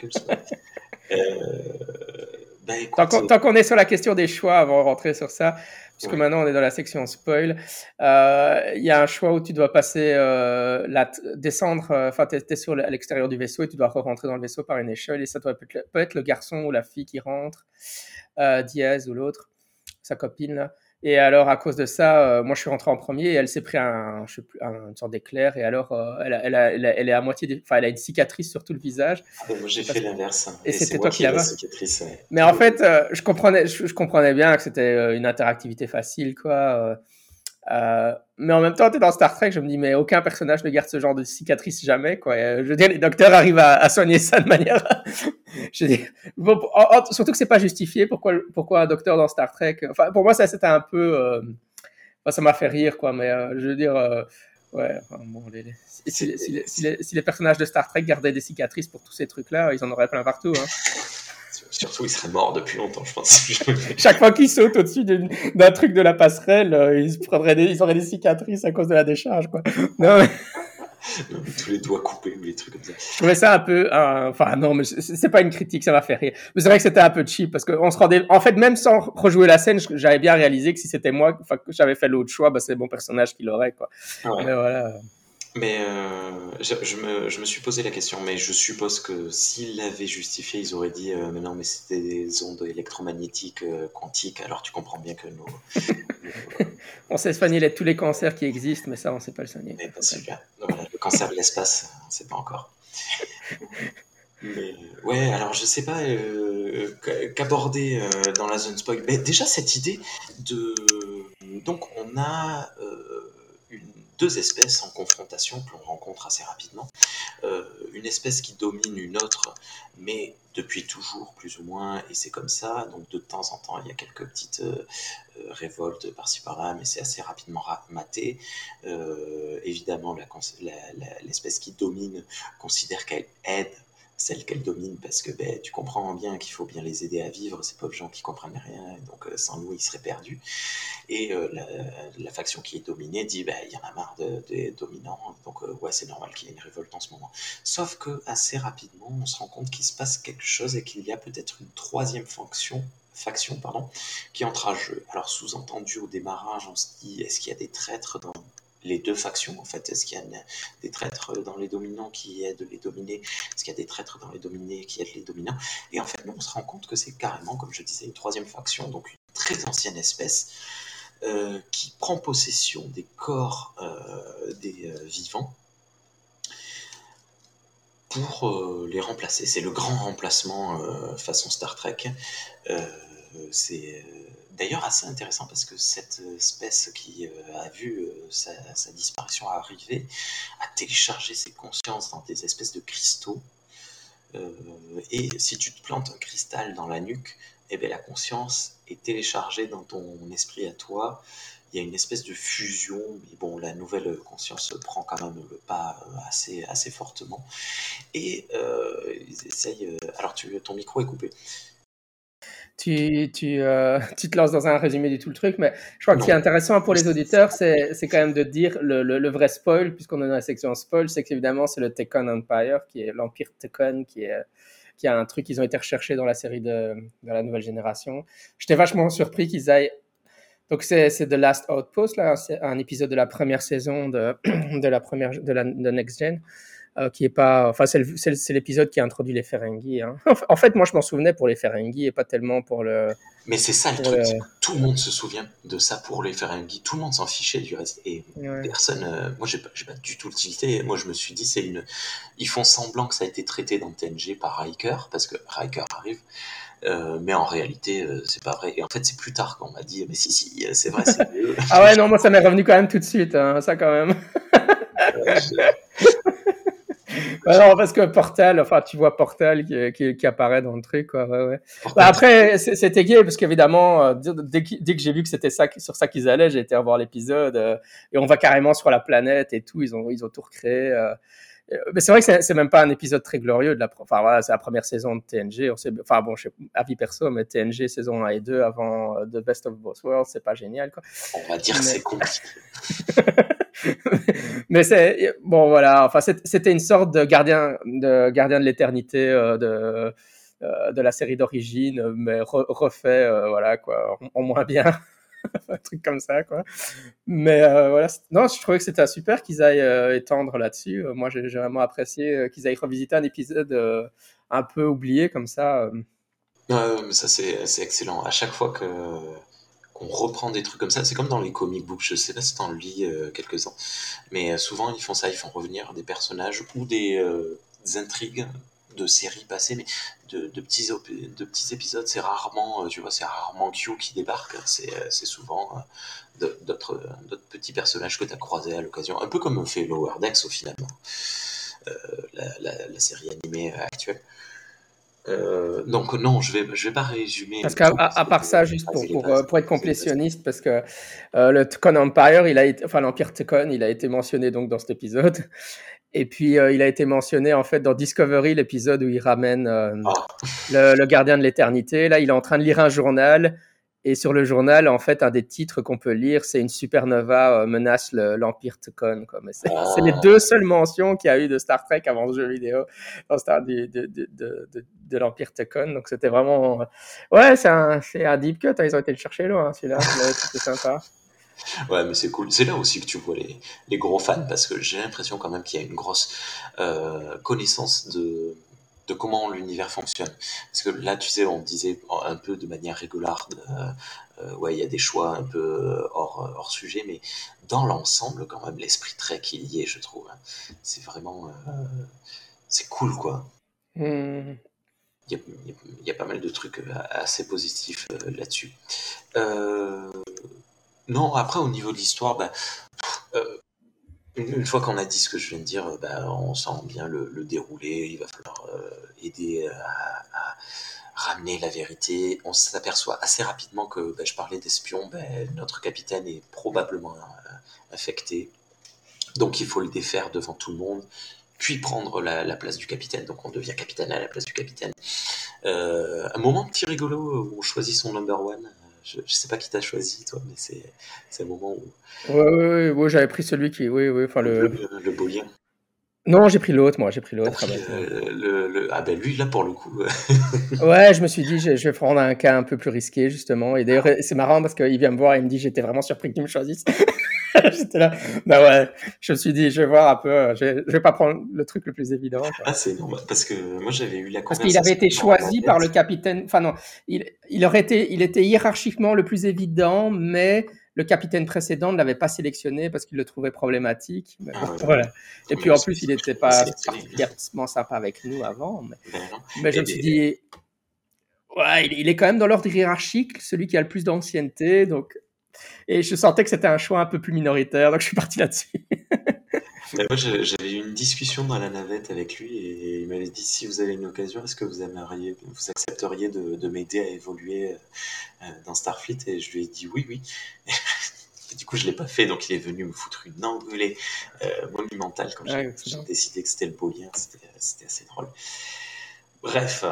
Speaker 1: jingle spoil. Euh, bah, écoute,
Speaker 3: Tant qu'on, tant qu'on est sur la question des choix, avant de rentrer sur ça, puisque
Speaker 1: Ouais.
Speaker 3: maintenant on est dans la section spoil, euh, il y a un choix où tu dois passer, euh, la descendre, euh, enfin, tu es, sur l'extérieur du vaisseau et tu dois rentrer dans le vaisseau par une échelle, et ça doit peut être, peut être le garçon ou la fille qui rentre, euh, Diaz ou l'autre, sa copine là. Et alors, à cause de ça, euh, moi je suis rentré en premier et elle s'est pris un, je sais plus, un- une sorte d'éclair. Et alors, euh, elle, a- elle, a- elle, a- elle est à moitié, enfin, elle a une cicatrice sur tout le visage.
Speaker 1: ah, moi j'ai fait l'inverse.
Speaker 3: Et
Speaker 1: c'est
Speaker 3: c'était toi qui
Speaker 1: qui ai la
Speaker 3: l'avais. Mais en fait, euh, je, comprenais, je, je comprenais bien que c'était euh, une interactivité facile, quoi. Euh, euh, mais en même temps, tu es dans Star Trek, je me dis, mais aucun personnage ne garde ce genre de cicatrice jamais, quoi. Euh, je veux dire, les docteurs arrivent à, soigner ça de manière. je dis, bon, surtout que c'est pas justifié. Pourquoi, un docteur dans Star Trek Enfin, pour moi, ça c'était un peu. euh, ça m'a fait rire, quoi. Mais euh, je veux dire. euh, Ouais, si les- si les personnages de Star Trek gardaient des cicatrices pour tous ces trucs-là, ils en auraient plein partout. Hein.
Speaker 1: Surtout, il serait mort depuis longtemps, je pense.
Speaker 3: Chaque fois qu'ils sautent au-dessus d'un truc de la passerelle, euh, ils, prendraient des, ils auraient des cicatrices à cause de la décharge. Quoi. Non, mais
Speaker 1: Tous les doigts coupés ou les trucs comme ça.
Speaker 3: je trouvais ça un peu. euh, Enfin, non, mais c'est pas une critique, ça m'a fait rire. Mais c'est vrai que c'était un peu cheap parce qu'on se rendait. En fait, même sans rejouer la scène, j'avais bien réalisé que si c'était moi, que j'avais fait l'autre choix, bah, c'est mon personnage qui l'aurait. Quoi.
Speaker 1: Ouais.
Speaker 3: Mais voilà.
Speaker 1: Mais euh, je, je me, je me suis posé la question, mais je suppose que s'ils l'avaient justifié, ils auraient dit euh, mais non, mais c'était des ondes électromagnétiques euh, quantiques, alors tu comprends bien que nos-
Speaker 3: On sait soigner les- tous les cancers qui existent, mais ça, on sait pas le soigner.
Speaker 1: mais pas super. Donc voilà, le cancer de l'espace, on ne sait pas encore. Mais ouais, alors je sais pas euh, qu- qu'aborder euh, dans la zone spoil. Mais déjà cette idée de donc on a euh, deux espèces en confrontation que l'on rencontre assez rapidement. Euh, une espèce qui domine une autre, mais depuis toujours plus ou moins, et c'est comme ça. Donc de temps en temps, il y a quelques petites euh, euh, révoltes par-ci par-là, mais c'est assez rapidement ra- maté. Évidemment, l'espèce qui domine considère qu'elle aide celles qu'elles dominent parce que ben, tu comprends bien qu'il faut bien les aider à vivre, ces pauvres gens qui comprennent rien, donc euh, sans nous ils seraient perdus. Et euh, la, faction qui est dominée dit ben, il y en a marre des dominants, donc euh, ouais c'est normal qu'il y ait une révolte en ce moment. Sauf que assez rapidement on se rend compte qu'il se passe quelque chose et qu'il y a peut-être une troisième fonction faction pardon, qui entre à jeu. Alors sous-entendu au démarrage, on se dit est-ce qu'il y a des traîtres dans les deux factions en fait Est-ce qu'il y a des traîtres dans les dominants qui aident les dominés? Est-ce qu'il y a des traîtres dans les dominés qui aident les dominants? Et en fait, on se rend compte que c'est carrément, comme je disais, une troisième faction, donc une très ancienne espèce euh, qui prend possession des corps euh, des euh, vivants pour les remplacer. C'est le grand remplacement façon Star Trek. D'ailleurs assez intéressant parce que cette espèce qui euh, a vu euh, sa, disparition arriver a téléchargé ses consciences dans des espèces de cristaux. Euh, et si tu te plantes un cristal dans la nuque, eh bien, la conscience est téléchargée dans ton esprit à toi. Il y a une espèce de fusion, mais bon, la nouvelle conscience prend quand même le pas assez, assez fortement. Et ils essayent. alors, tu, ton micro est coupé
Speaker 3: tu, tu, euh, tu, te lances dans un résumé du tout le truc, mais je crois que ce qui est intéressant pour les auditeurs, c'est quand même de dire le, le, vrai spoil, puisqu'on est dans la section spoil, c'est qu'évidemment, c'est le Tekken Empire, qui est l'Empire Tekken, qui est qui a un truc qu'ils ont été recherchés dans la série de, de la nouvelle génération. J'étais vachement surpris qu'ils aillent. Donc, c'est The Last Outpost, là, un épisode de la première saison de, de la première de la de Next Gen. Euh, qui est pas, enfin c'est l'épisode qui a introduit les Ferengi. Hein. en fait, moi je m'en souvenais pour les Ferengi et pas tellement pour le.
Speaker 1: Mais c'est ça le truc, tout le monde se souvient de ça pour les Ferengi, tout le monde s'en fichait du reste et personne. Euh, moi j'ai pas, pas du tout l'utilité. Moi je me suis dit c'est une, ils font semblant que ça a été traité dans TNG par Riker parce que Riker arrive. Euh, mais en réalité, c'est pas vrai. Et en fait, c'est plus tard qu'on m'a dit, mais si, si, c'est vrai, c'est
Speaker 3: ah ouais, non, moi, ça m'est revenu quand même tout de suite, hein, ça quand même. non, parce que Portal, enfin, tu vois Portal qui, qui, apparaît dans le truc, quoi. Ouais, ouais. Bah, après, c'était gay parce qu'évidemment, euh, dès, dès, que j'ai vu que c'était ça, sur ça qu'ils allaient, j'ai été revoir l'épisode euh, et on va carrément sur la planète et tout. Ils ont, ils ont tout recréé. Euh, mais c'est vrai que c'est même pas un épisode très glorieux de la, enfin voilà, c'est la première saison de TNG. On sait, enfin bon, je sais, avis perso, mais TNG saison 1 et 2 avant The Best of Both Worlds, c'est pas génial quoi.
Speaker 1: On va dire que c'est compliqué.
Speaker 3: mais c'est bon, voilà. Enfin, c'était une sorte de gardien de gardien de l'éternité euh, de euh, de la série d'origine, mais refait, euh, voilà quoi, en, moins bien. un truc comme ça quoi. Mais voilà. Non je trouvais que c'était super qu'ils aillent étendre là-dessus. Moi j'ai vraiment apprécié qu'ils aillent revisiter un épisode un peu oublié comme ça
Speaker 1: mais ça c'est excellent. À chaque fois que reprend des trucs comme ça. C'est comme dans les comic books, je sais pas si t'en lis euh, quelques-uns, mais euh, souvent ils font ça, ils font revenir des personnages ou des, euh, intrigues de séries passées, mais de, petits, de petits épisodes, c'est rarement, tu vois, c'est rarement Q qui débarque, c'est souvent d'autres petits personnages que tu as croisés à l'occasion, un peu comme fait Lower Decks au finalement, la, série animée actuelle. Euh, donc non, je vais je vais pas résumer.
Speaker 3: Parce qu'à à, part ça, juste pour, pour, euh, pour, être complétionniste, parce que euh, le Tkon Empire, il a été, enfin l'Empire Tkon, il a été mentionné donc dans cet épisode. Et puis il a été mentionné en fait dans Discovery, l'épisode où il ramène ah. le, le, gardien de l'éternité. Là, il est en train de lire un journal et sur le journal, en fait, un des titres qu'on peut lire, c'est une supernova euh, menace l'Empire Tkon. C'est les ah. deux seules mentions qu'il y a eu de Star Trek avant ce jeu vidéo dans Star de, de, de, de l'Empire Tkon. Donc c'était vraiment... Ouais, c'est un, un, deep cut, hein. ils ont été le chercher loin, celui-là, c'était sympa.
Speaker 1: Ouais, mais c'est cool. C'est là aussi que tu vois les, les gros fans, parce que j'ai l'impression quand même qu'il y a une grosse euh, connaissance de de comment l'univers fonctionne. Parce que là, tu sais, on disait un peu de manière régulière, euh, euh, ouais, il y a des choix un peu hors, hors sujet, mais dans l'ensemble, quand même, l'esprit très qu'il y est, je trouve. Hein. C'est vraiment, euh, c'est cool, quoi. Hmm. Il y, a, pas mal de trucs assez positifs là-dessus. non, après, au niveau de l'histoire, ben, une, fois qu'on a dit ce que je viens de dire, bah, on sent bien le, le déroulé. Il va falloir euh, aider à, ramener la vérité. On s'aperçoit assez rapidement que bah, je parlais d'espion. Bah, notre capitaine est probablement euh, affecté. Donc il faut le défaire devant tout le monde. puis prendre la, place du capitaine. Donc on devient capitaine à la place du capitaine. Euh, un moment petit rigolo où on choisit son number one. Je, sais pas qui t'a choisi, toi, mais c'est, c'est un moment où.
Speaker 3: Ouais, ouais, j'avais pris celui qui. Oui, oui, enfin le.
Speaker 1: Le, le.
Speaker 3: Non, j'ai pris l'autre, moi, j'ai pris l'autre.
Speaker 1: Ah, ben, le, le, ah ben lui, là, pour le coup.
Speaker 3: ouais, je me suis dit, je, je, vais prendre un cas un peu plus risqué, justement. Et d'ailleurs, c'est marrant parce qu'il vient me voir et il me dit, j'étais vraiment surpris que tu me choisisses. J'étais là, bah ouais, je me suis dit, je vais voir un peu, je, je vais pas prendre le truc le plus évident. Quoi.
Speaker 1: Ah, c'est normal, parce que moi j'avais eu la
Speaker 3: Parce qu'il avait été choisi par le capitaine, enfin non, il, il aurait été, il était hiérarchiquement le plus évident, mais le capitaine précédent ne l'avait pas sélectionné parce qu'il le trouvait problématique. Mais, ah, voilà. Et puis en plus, il n'était pas particulièrement sympa avec nous avant. Mais, ben mais je me suis dit, ouais, il est quand même dans l'ordre hiérarchique, celui qui a le plus d'ancienneté. Donc et je sentais que c'était un choix un peu plus minoritaire, donc je suis parti là-dessus.
Speaker 1: moi, j'avais eu une discussion dans la navette avec lui et il m'avait dit si vous avez une occasion, est-ce que vous aimeriez, vous accepteriez de, m'aider à évoluer euh, dans Starfleet? Et je lui ai dit oui, oui. du coup, je l'ai pas fait, donc il est venu me foutre une engueulée euh, monumentale quand j'ai décidé que c'était le beau lien. C'était assez drôle. Bref,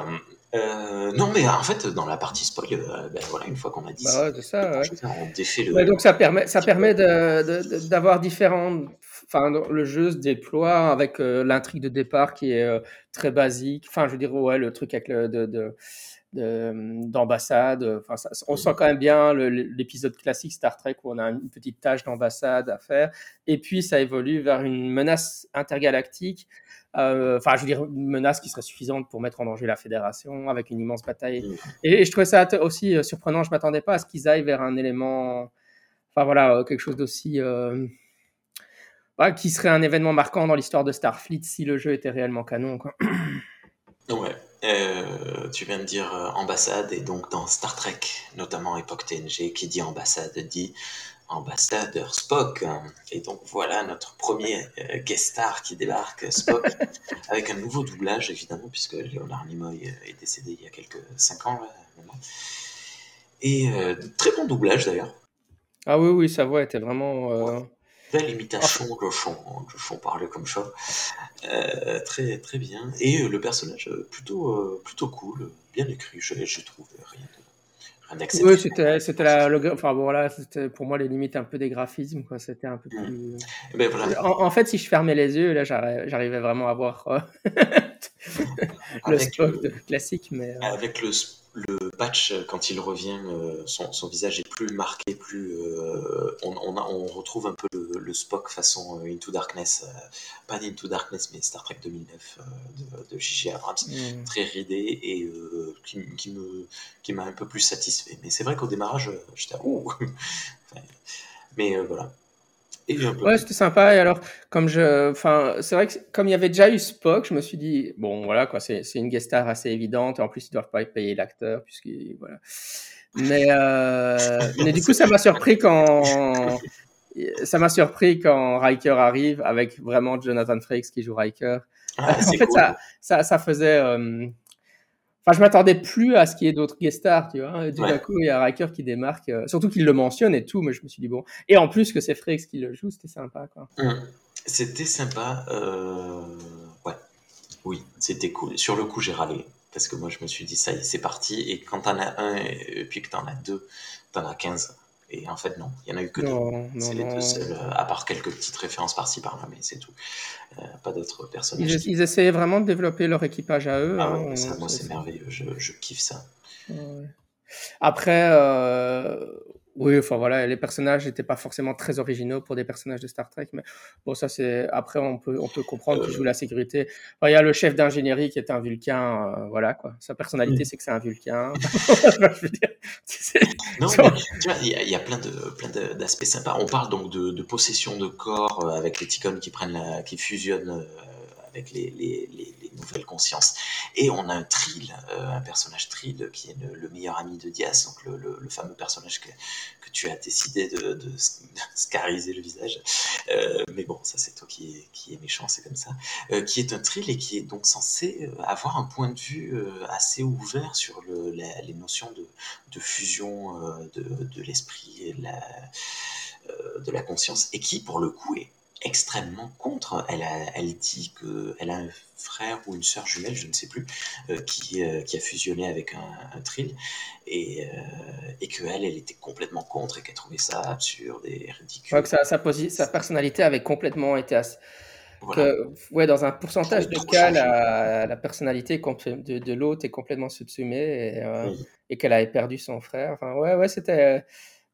Speaker 1: euh, non, mais en fait, dans la partie spoil, euh, ben voilà, une fois qu'on a dit
Speaker 3: bah ouais, ça, ouais.
Speaker 1: on défait le.
Speaker 3: donc ça permet, ça permet d'avoir de, différents. Enfin, le jeu se déploie avec euh, l'intrigue de départ qui est très basique. Enfin, je veux dire, ouais, le truc avec le de, de d'ambassade. Enfin, on sent quand même bien l'épisode classique Star Trek où on a une petite tâche d'ambassade à faire. Et puis, ça évolue vers une menace intergalactique enfin, je veux dire, une menace qui serait suffisante pour mettre en danger la fédération avec une immense bataille. Mm. Et, je trouvais ça aussi euh, surprenant. Je m'attendais pas à ce qu'ils aillent vers un élément, enfin voilà, euh, quelque chose d'aussi, qui serait un événement marquant dans l'histoire de Starfleet si le jeu était réellement canon. Quoi.
Speaker 1: Ouais. tu viens de dire ambassade et donc dans Star Trek, notamment époque TNG, qui dit ambassade dit ambassadeur Spock. Et donc voilà notre premier euh, guest star qui débarque, Spock, avec un nouveau doublage évidemment, puisque Léonard Nimoy euh, est décédé il y a quelques 5 ans maintenant. Et euh, très bon doublage d'ailleurs.
Speaker 3: Ah oui, oui, sa voix était vraiment.
Speaker 1: Belle imitation de chant, de chant parlé comme ça. très, très bien. Et le personnage plutôt, plutôt cool, bien écrit, je, je trouve. Rien de
Speaker 3: oui, c'était, c'était la, enfin voilà, c'était pour moi les limites un peu des graphismes, quoi. C'était un peu mm. plus.
Speaker 1: Ben, voilà.
Speaker 3: en, fait, si je fermais les yeux, là, j'arrivais vraiment à voir euh, le Spock classique, mais.
Speaker 1: Euh, avec le le patch, quand il revient, euh, son, son, visage est plus marqué, plus euh, on, on, on, retrouve un peu le, le, Spock façon euh, Into Darkness, pas Into Darkness, mais Star Trek 2009 de, de J.J. Abrams, mm. très ridé et qui, qui, me qui m'a un peu plus satisfait. Mais c'est vrai qu'au démarrage, j'étais ouh, mais voilà.
Speaker 3: Ouais, c'était sympa. Et alors, comme je, enfin, c'est vrai que comme il y avait déjà eu Spock, je me suis dit, bon, voilà, quoi, c'est, c'est une guest star assez évidente. Et en plus, ils doivent pas payer l'acteur, puisque, voilà. Mais, euh, mais du coup, ça m'a surpris quand, ça m'a surpris quand Riker arrive avec vraiment Jonathan Frakes qui joue Riker.
Speaker 1: Ah,
Speaker 3: en fait, ça, ça, ça, faisait, euh, Enfin, je m'attendais plus à ce qu'il y ait d'autres guest stars, tu vois. Et tout d'un coup, il y a Riker qui démarque, euh, surtout qu'il le mentionne et tout, mais je me suis dit, bon. Et en plus que c'est Frakes qui le joue, c'était sympa, quoi.
Speaker 1: Hum. C'était sympa, euh... ouais. Oui, c'était cool. Sur le coup, j'ai râlé, parce que moi, je me suis dit, ça y est, c'est parti. Et quand t'en as un, et puis que t'en as deux, t'en as 15. Et en fait, non, il n'y en a eu que deux. C'est les deux seuls, euh, à part quelques petites références par-ci par-là, mais c'est tout. Euh, pas d'autres personnages.
Speaker 3: Ils, ils, essayaient vraiment de développer leur équipage à eux.
Speaker 1: Ah hein, ça, moi, c'est merveilleux, je, je, kiffe ça.
Speaker 3: Après, euh, oui, enfin voilà, les personnages n'étaient pas forcément très originaux pour des personnages de Star Trek, mais bon, ça c'est. Après, on peut, on peut comprendre qu'ils jouent la sécurité. il y a le chef d'ingénierie qui est un Vulcain, euh, voilà quoi. Sa personnalité, mm. c'est que c'est un Vulcain.
Speaker 1: non, mais, tu vois, il y, a plein de, plein d'aspects sympas. On parle donc de, de possession de corps euh, avec les ticons qui prennent la, qui fusionnent euh, avec les, les, les, nouvelles consciences. Et on a un Trill, euh, un personnage Trill qui est le, meilleur ami de Diaz, donc le, fameux personnage que, tu as décidé de, de, scariser le visage. Euh, mais bon, ça c'est toi qui est, méchant, c'est comme ça. Euh, qui est un Trill et qui est donc censé avoir un point de vue assez ouvert sur le, les notions de, de fusion de, de l'esprit et la, de la conscience, et qui pour le coup est extrêmement contre. Elle, a, elle dit qu'elle a un frère ou une sœur jumelle, je ne sais plus, euh, qui, euh, qui a fusionné avec un, un trill et, euh, et qu'elle, elle était complètement contre et qu'elle trouvait ça absurde et ridicule.
Speaker 3: Ouais, que sa, sa, sa personnalité avait complètement été assez-
Speaker 1: Voilà.
Speaker 3: que, ouais, dans un pourcentage de cas, la, la personnalité de, de l'autre est complètement subsumée et, euh,
Speaker 1: Oui.
Speaker 3: et qu'elle avait perdu son frère. Enfin, ouais, ouais, c'était.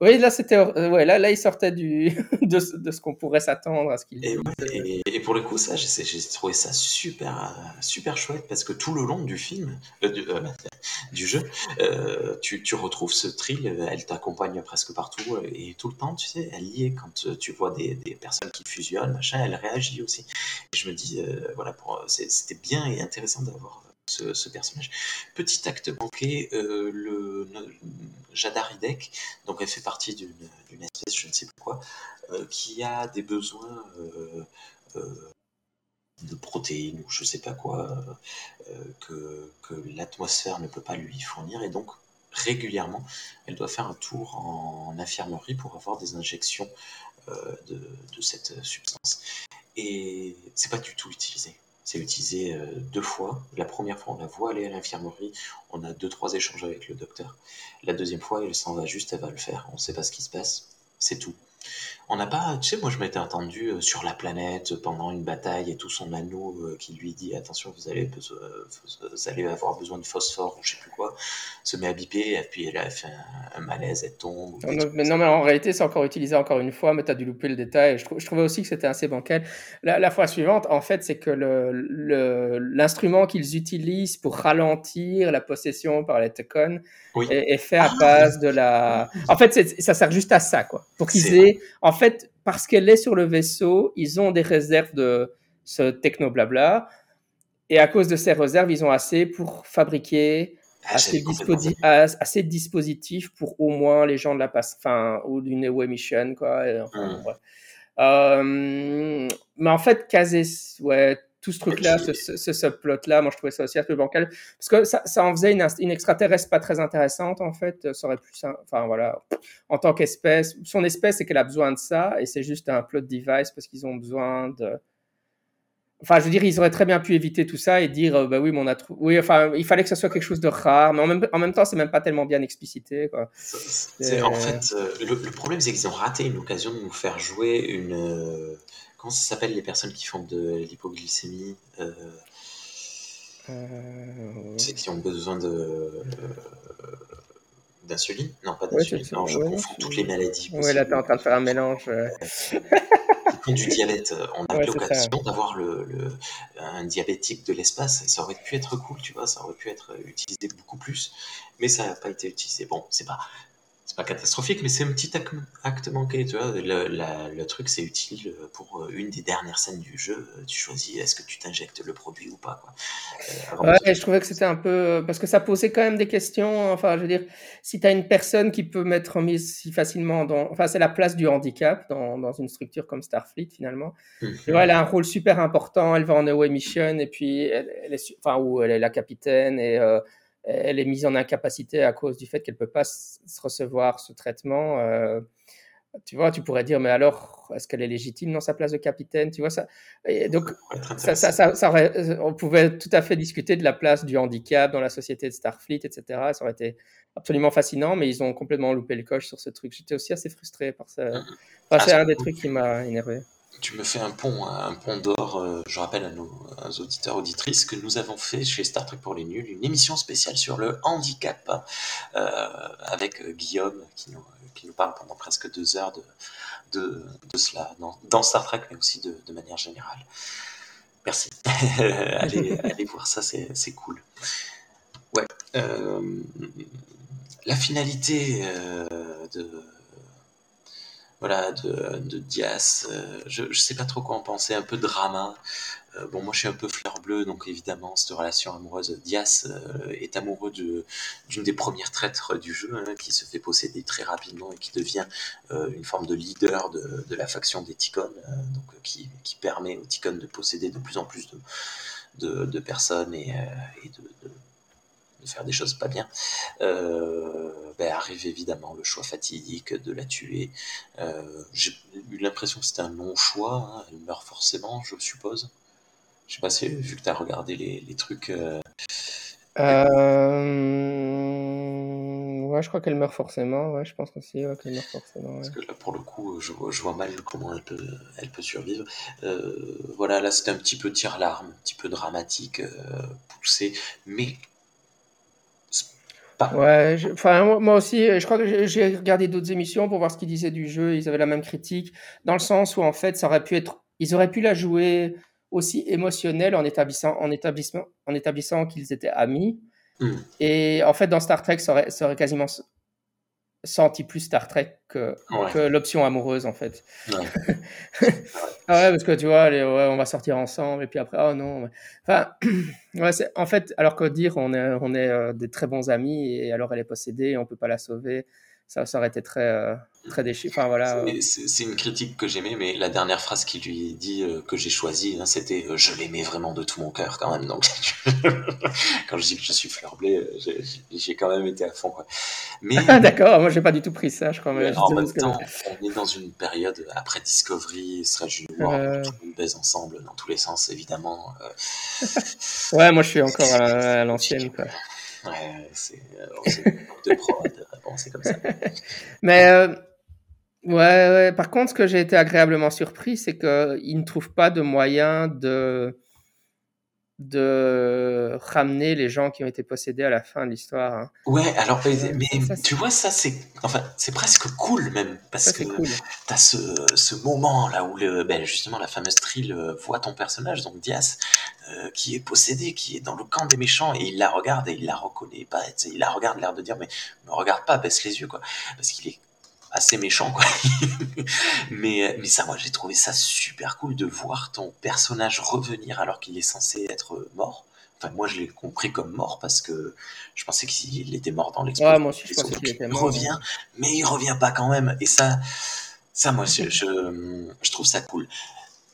Speaker 3: Oui, là, c'était. euh, Ouais, là, là, il sortait du, de, ce- de ce qu'on pourrait s'attendre à ce qu'il
Speaker 1: Et,
Speaker 3: dise.
Speaker 1: ouais, et, et pour le coup, ça, j'ai trouvé ça super, euh, super chouette parce que tout le long du film, euh, du, euh, du jeu, euh, tu, tu retrouves ce thrill, elle t'accompagne presque partout et tout le temps, tu sais, elle y est quand tu vois des, des personnes qui fusionnent, machin, elle réagit aussi. Et je me dis, voilà, c'était bien et intéressant d'avoir ce, personnage. Petit acte manqué, euh, le, le- Jadar donc elle fait partie d'une espèce, je ne sais plus quoi, euh, qui a des besoins euh, euh, de protéines ou je sais pas quoi que, l'atmosphère ne peut pas lui fournir. Et donc régulièrement elle doit faire un tour en, infirmerie pour avoir des injections de, de cette substance. Et c'est pas du tout utilisé c'est utilisé euh, deux fois. La première fois, on la voit aller à l'infirmerie, on a deux, trois échanges avec le docteur. La deuxième fois, elle s'en va juste, elle va le faire. On ne sait pas ce qui se passe, c'est tout. On n'a pas, tu sais, moi je m'étais attendu euh, sur la planète pendant une bataille et tout son anneau euh, qui lui dit attention, vous allez, euh, vous allez avoir besoin de phosphore ou je sais plus quoi, se met à biper et puis elle a fait un, un malaise, elle tombe. ou
Speaker 3: Non, mais, non, mais en réalité, c'est encore utilisé encore une fois, mais tu as dû louper le détail. Je, trou- je trouvais aussi que c'était assez bancal. La, la fois suivante, en fait, c'est que le- le- l'instrument qu'ils utilisent pour ralentir la possession par les
Speaker 1: Oui.
Speaker 3: est, est fait à
Speaker 1: Ah,
Speaker 3: base de la. En fait, c'est- ça sert juste à ça, quoi. Pour qu'ils
Speaker 1: C'est.
Speaker 3: En fait, parce qu'elle est sur le vaisseau, ils ont des réserves de ce techno-blabla. Et à cause de ces réserves, ils ont assez pour fabriquer
Speaker 1: Ah,
Speaker 3: assez, disposi- de dispositifs pour au moins les gens de la passe, enfin, ou d'une Ewo Mission, quoi. et enfin, bref. Euh, mais en fait, caser, ouais, tout ce truc-là, ce, ce, ce subplot-là, moi je trouvais ça aussi un peu bancal, parce que ça, ça en faisait une, extraterrestre pas très intéressante, en fait. Ça aurait pu, ça- enfin voilà, en tant qu'espèce, son espèce, c'est qu'elle a besoin de ça, et c'est juste un plot device parce qu'ils ont besoin de. Enfin, je veux dire, ils auraient très bien pu éviter tout ça et dire, euh, bah oui, mais on a trouvé. Oui, enfin, il fallait que ce soit quelque chose de rare, mais en même, en même temps, c'est même pas tellement bien explicité, quoi.
Speaker 1: C'est- c'est- En fait, euh, le, le problème, c'est qu'ils ont raté une occasion de nous faire jouer une. Comment ça s'appelle les personnes qui font de l'hypoglycémie euh,
Speaker 3: Euh,
Speaker 1: qui ont besoin de. euh, d'insuline? Non, pas d'insuline. non, je
Speaker 3: ouais,
Speaker 1: confonds toutes les maladies.
Speaker 3: Ouais, là, t'es en train de faire un mélange. euh.
Speaker 1: Qui du diabète. On a
Speaker 3: Ouais,
Speaker 1: l'occasion d'avoir le, le- un diabétique de l'espace ça aurait pu être cool, tu vois, ça aurait pu être utilisé beaucoup plus, mais ça n'a pas été utilisé. Bon, c'est pas. Pas catastrophique, mais c'est un petit ac- acte manqué, tu vois. Le, la- le truc, c'est utile pour une des dernières scènes du jeu. Tu choisis est-ce que tu t'injectes le produit ou pas, quoi. Euh,
Speaker 3: Ouais, je trouvais que c'était un peu. Parce que ça posait quand même des questions. Enfin, je veux dire, si tu as une personne qui peut mettre en mise si facilement dans. Enfin, c'est la place du handicap dans, dans une structure comme Starfleet, finalement.
Speaker 1: Mhm.
Speaker 3: Vois, elle a un rôle super important. Elle va en away mission et puis elle, elle est, enfin, où elle est la capitaine et euh, elle est mise en incapacité à cause du fait qu'elle peut pas recevoir ce traitement. euh, tu vois, tu pourrais dire, mais alors, est-ce qu'elle est légitime dans sa place de capitaine Tu vois ça et Donc,
Speaker 1: Ça
Speaker 3: aurait- on pouvait tout à fait discuter de la place du handicap dans la société de Starfleet, etc. Ça aurait été absolument fascinant, mais ils ont complètement loupé le coche sur ce truc. J'étais aussi assez frustré par ça. Enfin,
Speaker 1: Ah,
Speaker 3: c'est
Speaker 1: c'est
Speaker 3: un des trucs qui m'a énervé.
Speaker 1: Tu me fais un pont, un pont d'or. euh, je rappelle à nos, auditeurs auditrices que nous avons fait chez Star Trek pour les nuls une émission spéciale sur le handicap euh, avec euh, Guillaume qui nous, qui nous parle pendant presque deux heures de, de, de cela dans, Star Trek, mais aussi de, de manière générale. Merci. allez, voir ça, c'est cool. Ouais. la finalité de voilà, de, de Dias. euh, je ne sais pas trop quoi en penser, un peu drama. Euh, bon, moi je suis un peu fleur bleue, donc évidemment, cette relation amoureuse, Dias euh, est amoureux de- d'une des premières traîtres du jeu, hein, qui se fait posséder très rapidement et qui devient euh, une forme de leader de, de la faction des Ticons, euh, donc, euh, qui, qui permet aux Ticons de posséder de plus en plus de, de, de personnes et, et de, de- de faire des choses pas bien. Euh, arrive évidemment le choix fatidique de la tuer. Euh, j'ai eu l'impression que c'était un non-choix. Hein. Elle meurt forcément, je suppose. Je sais pas si, vu que tu as regardé les, les trucs. Euh,
Speaker 3: euh, ouais, je crois qu'elle meurt forcément. Ouais, je pense aussi ouais, qu'elle meurt forcément.
Speaker 1: Parce que là, pour le coup, je, je vois mal comment elle peut, elle peut survivre. Euh, voilà, là, c'était un petit peu tire-larme, un petit peu dramatique, poussé, mais.
Speaker 3: Ouais, enfin, moi aussi, je crois que j'ai regardé d'autres émissions pour voir ce qu'ils disaient du jeu. Ils avaient la même critique, dans le sens où, en fait, ça aurait pu être. Ils auraient pu la jouer aussi émotionnel en établissant, en établissement, en établissant qu'ils étaient amis. Hmm. Et en fait, dans Star Trek, ça aurait, ça aurait, quasiment senti plus Star Trek que, que l'option amoureuse, en fait. Ouais. ah ouais, parce que tu vois, ouais, on va sortir ensemble, et puis après, oh non. Enfin, ouais, en fait, alors que dire on est, on est euh, des très bons amis, et alors elle est possédée, on peut pas la sauver, ça, ça aurait été très, euh, très. Enfin, voilà.
Speaker 1: C'est une critique que j'aimais, mais la dernière phrase qu'il lui dit euh, que j'ai choisie, hein, c'était euh, Je l'aimais vraiment de tout mon cœur quand même. Donc, quand je dis que je suis fleur blé, j'ai quand même été à fond. Quoi.
Speaker 3: Mais D'accord, moi j'ai pas du tout pris ça, je crois. Mais
Speaker 1: en même temps, on est dans une période après Discovery, Strange Junior, euh... tout le monde baise ensemble dans tous les sens, évidemment.
Speaker 3: ouais, moi je suis encore à, l'ancienne. Quoi.
Speaker 1: Ouais, c'est de prod, c'est comme ça.
Speaker 3: Mais Ouais, ouais, par contre, ce que j'ai été agréablement surpris, c'est qu'ils ne trouvent pas de moyen de, de ramener les gens qui ont été possédés à la fin de l'histoire. Hein.
Speaker 1: Ouais, alors, mais, tu vois, ça, c'est enfin, c'est presque cool même, parce que tu as ce, ce moment là où le, ben, justement la fameuse Trill euh, voit ton personnage, donc Dias, euh, qui est possédé, qui est dans le camp des méchants, et il la regarde et il la reconnaît pas. Il la regarde, l'air de dire, mais me regarde pas, baisse les yeux, quoi. Parce qu'il est assez méchant quoi. mais mais ça moi j'ai trouvé ça super cool de voir ton personnage revenir alors qu'il est censé être mort. Enfin moi je l'ai compris comme mort parce que je pensais qu'il était mort dans l'explosion.
Speaker 3: Ouais, moi aussi je pensais qu'il était mort.
Speaker 1: Il revient mais il revient pas quand même et ça ça moi je, je, trouve ça cool.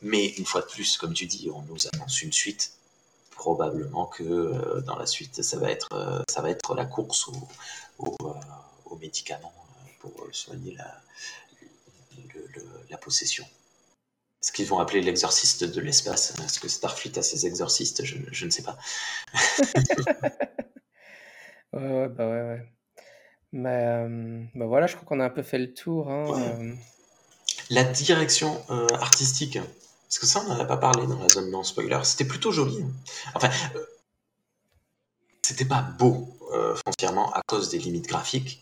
Speaker 1: Mais une fois de plus comme tu dis on nous annonce une suite probablement que euh, dans la suite ça va être euh, ça va être la course aux, euh, aux médicaments pour soigner la, la possession. Ce qu'ils vont appeler l'exorciste de l'espace. Est-ce que Starfleet a ses exorcistes? Je, ne sais pas.
Speaker 3: ouais, bah ouais, ouais. Mais euh, bah voilà, je crois qu'on a un peu fait le tour. Hein, euh.
Speaker 1: La direction euh, artistique, parce que ça, on n'en a pas parlé dans la zone non spoiler. C'était plutôt joli. Hein. Enfin, c'était pas beau foncièrement à cause des limites graphiques,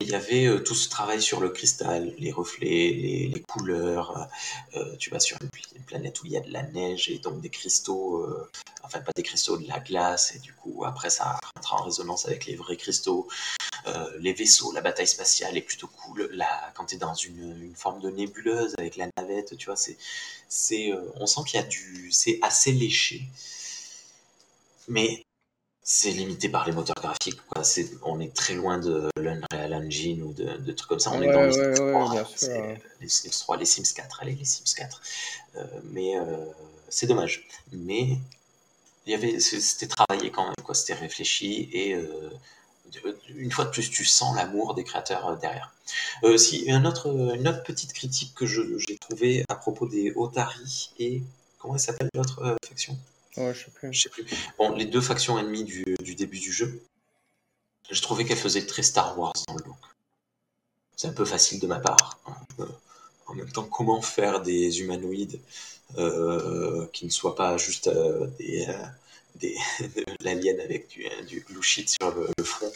Speaker 1: il y avait euh, tout ce travail sur le cristal, les reflets, les, couleurs. Euh, tu vas sur une, planète où il y a de la neige et donc des cristaux, euh, enfin pas des cristaux, de la glace, et du coup après ça rentre en résonance avec les vrais cristaux. les vaisseaux, la bataille spatiale est plutôt cool. Là, quand tu es dans une, une, forme de nébuleuse avec la navette, tu vois, c'est, c'est, on sent qu'il y a du. C'est assez léché. Mais c'est limité par les moteurs graphiques. Quoi. On est très loin de l'Unreal Engine ou de, de, trucs comme ça. On est dans les Sims 3, les Sims 3, les Sims 4, allez, les Sims 4. Euh, mais euh, c'est dommage. Mais il y avait, c'était travaillé quand même, quoi. c'était réfléchi et euh, une fois de plus, tu sens l'amour des créateurs derrière. si, un autre, une autre petite critique que j'ai trouvée à propos des Otari et comment elle s'appelle l'autre faction? Bon, les deux factions ennemies du, du début du jeu, je trouvais qu'elles faisaient très Star Wars dans le look. C'est un peu facile de ma part. Hein. Euh, en même temps, comment faire des humanoïdes euh, qui ne soient pas juste euh, des, des, l'alien avec du, du glue sheet sur le, front.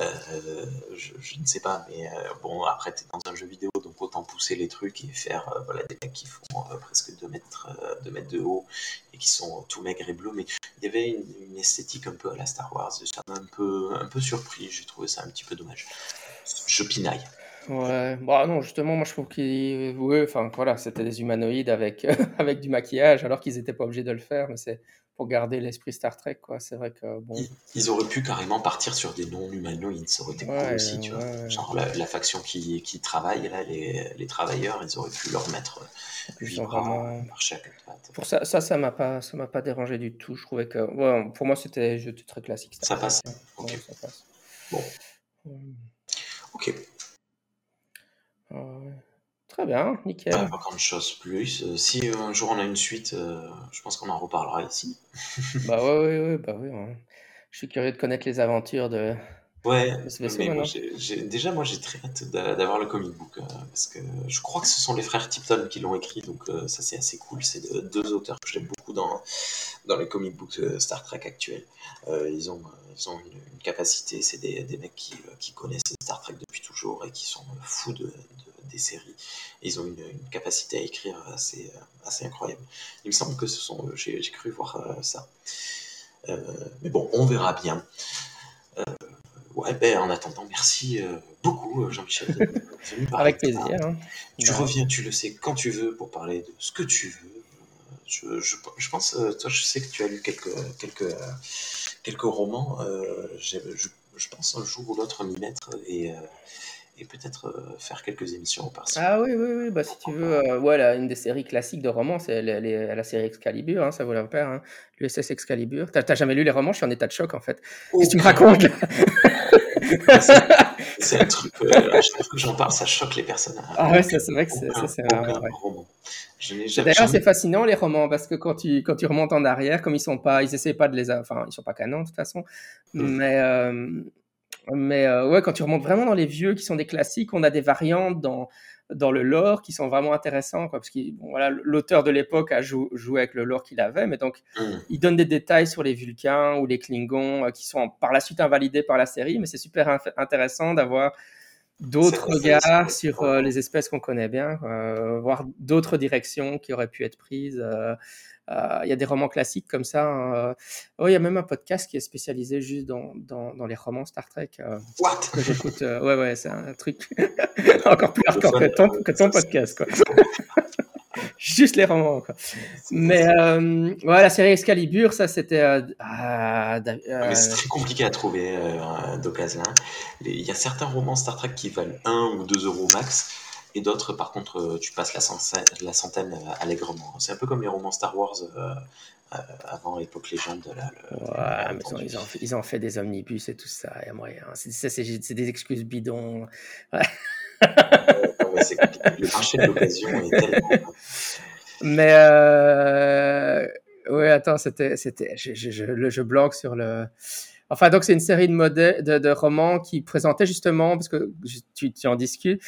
Speaker 1: Euh, je, ne sais pas, mais euh, bon, après, tu es dans un jeu vidéo, donc autant pousser les trucs et faire euh, voilà, des mecs qui font presque 2 mètres, 2 mètres de haut et qui sont tout maigres et bleus. Mais il y avait une, esthétique un peu à la Star Wars. Ça m'a un peu, un peu surpris. J'ai trouvé ça un petit peu dommage. Je pinaille.
Speaker 3: Ouais, bah non, justement, moi je trouve qu'ils. Ouais, enfin voilà, c'était des humanoïdes avec, avec du maquillage, alors qu'ils n'étaient pas obligés de le faire, mais c'est pour garder l'esprit Star Trek, quoi. C'est vrai que bon.
Speaker 1: Ils, ils auraient pu carrément partir sur des noms humanoïdes, ça aurait été cool
Speaker 3: Ouais,
Speaker 1: aussi, tu vois.
Speaker 3: ouais, ouais.
Speaker 1: Genre la, la faction qui, qui travaille, là, les, les travailleurs, ils auraient pu leur mettre
Speaker 3: vraiment-
Speaker 1: marcher à quatre pattes.
Speaker 3: Pour ça, ça, ça m'a pas, ça m'a pas dérangé du tout. Je trouvais que, ouais, pour moi, c'était, très classique.
Speaker 1: Ça
Speaker 3: Trek,
Speaker 1: passe. Ok.
Speaker 3: Ouais, ça passe.
Speaker 1: Bon.
Speaker 3: Hum,
Speaker 1: Ok,
Speaker 3: ouais. Très bien, nickel.
Speaker 1: pas, pas grand chose plus. Euh, si un jour on a une suite, euh, je pense qu'on en reparlera ici.
Speaker 3: Bah ouais, ouais, ouais, bah oui. hein. Je suis curieux de connaître les aventures de,
Speaker 1: Ouais,
Speaker 3: de ce vaisseau
Speaker 1: mais moi,
Speaker 3: maintenant.
Speaker 1: j'ai- j'ai- déjà moi j'ai très hâte d'a- d'avoir le comic book euh, parce que je crois que ce sont les frères Tipton qui l'ont écrit, donc euh, ça c'est assez cool. C'est de- deux auteurs que j'aime beaucoup dans, dans les comic books Star Trek actuels. Euh, ils ont, ils ont une, une capacité, c'est des, des mecs qui, qui connaissent Star Trek depuis toujours et qui sont fous de, de- des séries. Et ils ont une, une capacité à écrire assez, euh, assez incroyable. Il me semble que ce sont eux, j'ai cru voir euh, ça. Euh, mais bon, on verra bien. Euh, ouais, ben, en attendant, merci euh, beaucoup, euh, Jean-Michel.
Speaker 3: Avec plaisir. hein.
Speaker 1: Tu reviens, tu le sais, quand tu veux pour parler de ce que tu veux. Euh, Je, je, je pense, euh, toi, je sais que tu as lu quelques, quelques, euh, quelques romans. euh, je, je pense un jour ou l'autre m'y mettre et, euh, et peut-être euh, faire quelques émissions par-ci.
Speaker 3: Ah oui, oui, oui, bah si tu veux, euh, ouais, une des séries classiques de romans, c'est les- les- la série Excalibur, hein, ça vaut la peine, hein, l'USS Excalibur. T'as jamais lu les romans? Je suis en état de choc, en fait. Qu'est-ce que tu me racontes?
Speaker 1: C'est- un truc, euh, chaque fois que j'en parle, ça choque les personnes.
Speaker 3: Ah ouais, ça, c'est vrai que c'est,
Speaker 1: aucun
Speaker 3: vrai.
Speaker 1: roman. Je
Speaker 3: D'ailleurs, c'est fascinant les romans parce que quand tu quand tu remontes en arrière, comme ils sont pas, ils essaient pas de les, enfin ils sont pas canons de toute façon,
Speaker 1: Mm.
Speaker 3: mais euh, mais euh, ouais, quand tu remontes vraiment dans les vieux qui sont des classiques, on a des variantes dans dans le lore qui sont vraiment intéressants quoi, parce que bon, voilà, l'auteur de l'époque a jou- joué avec le lore qu'il avait, mais donc
Speaker 1: Hum,
Speaker 3: il donne des détails sur les Vulcains ou les Klingons euh, qui sont par la suite invalidés par la série, mais c'est super intéressant d'avoir d'autres regards sur euh, les espèces qu'on connaît bien, voir d'autres directions qui auraient pu être prises. Euh, euh, Il y a des romans classiques comme ça. hein, euh. Oh, il y a même un podcast qui est spécialisé juste dans, dans, dans les romans Star Trek euh,
Speaker 1: What?
Speaker 3: que j'écoute. ouais, ouais, c'est un truc encore plus hardcore que ton, que ton podcast. Quoi. Juste les romans. Quoi. Mais euh, ouais, la série Excalibur, ça c'était. euh, ah,
Speaker 1: Ah, c'est très compliqué à trouver d'occasion. hein. Il y a certains romans Star Trek qui valent 1 ou 2 euros max, et d'autres, par contre, euh, tu passes la centaine, la centaine euh, allègrement. C'est un peu comme les romans Star Wars euh, avant l'époque légende. Là, le-
Speaker 3: Ouais, mais ils ont, ils, ont fait, ils ont fait des omnibus et tout ça, il y a moyen. C'est des excuses bidons. Ouais.
Speaker 1: Compliqué. le marché de l'occasion est tellement.
Speaker 3: Mais euh... ouais, attends, c'était, c'était, je, je, je bloque sur le. Enfin, donc c'est une série de, modè- de, de romans qui présentait justement, parce que tu, tu en discutes,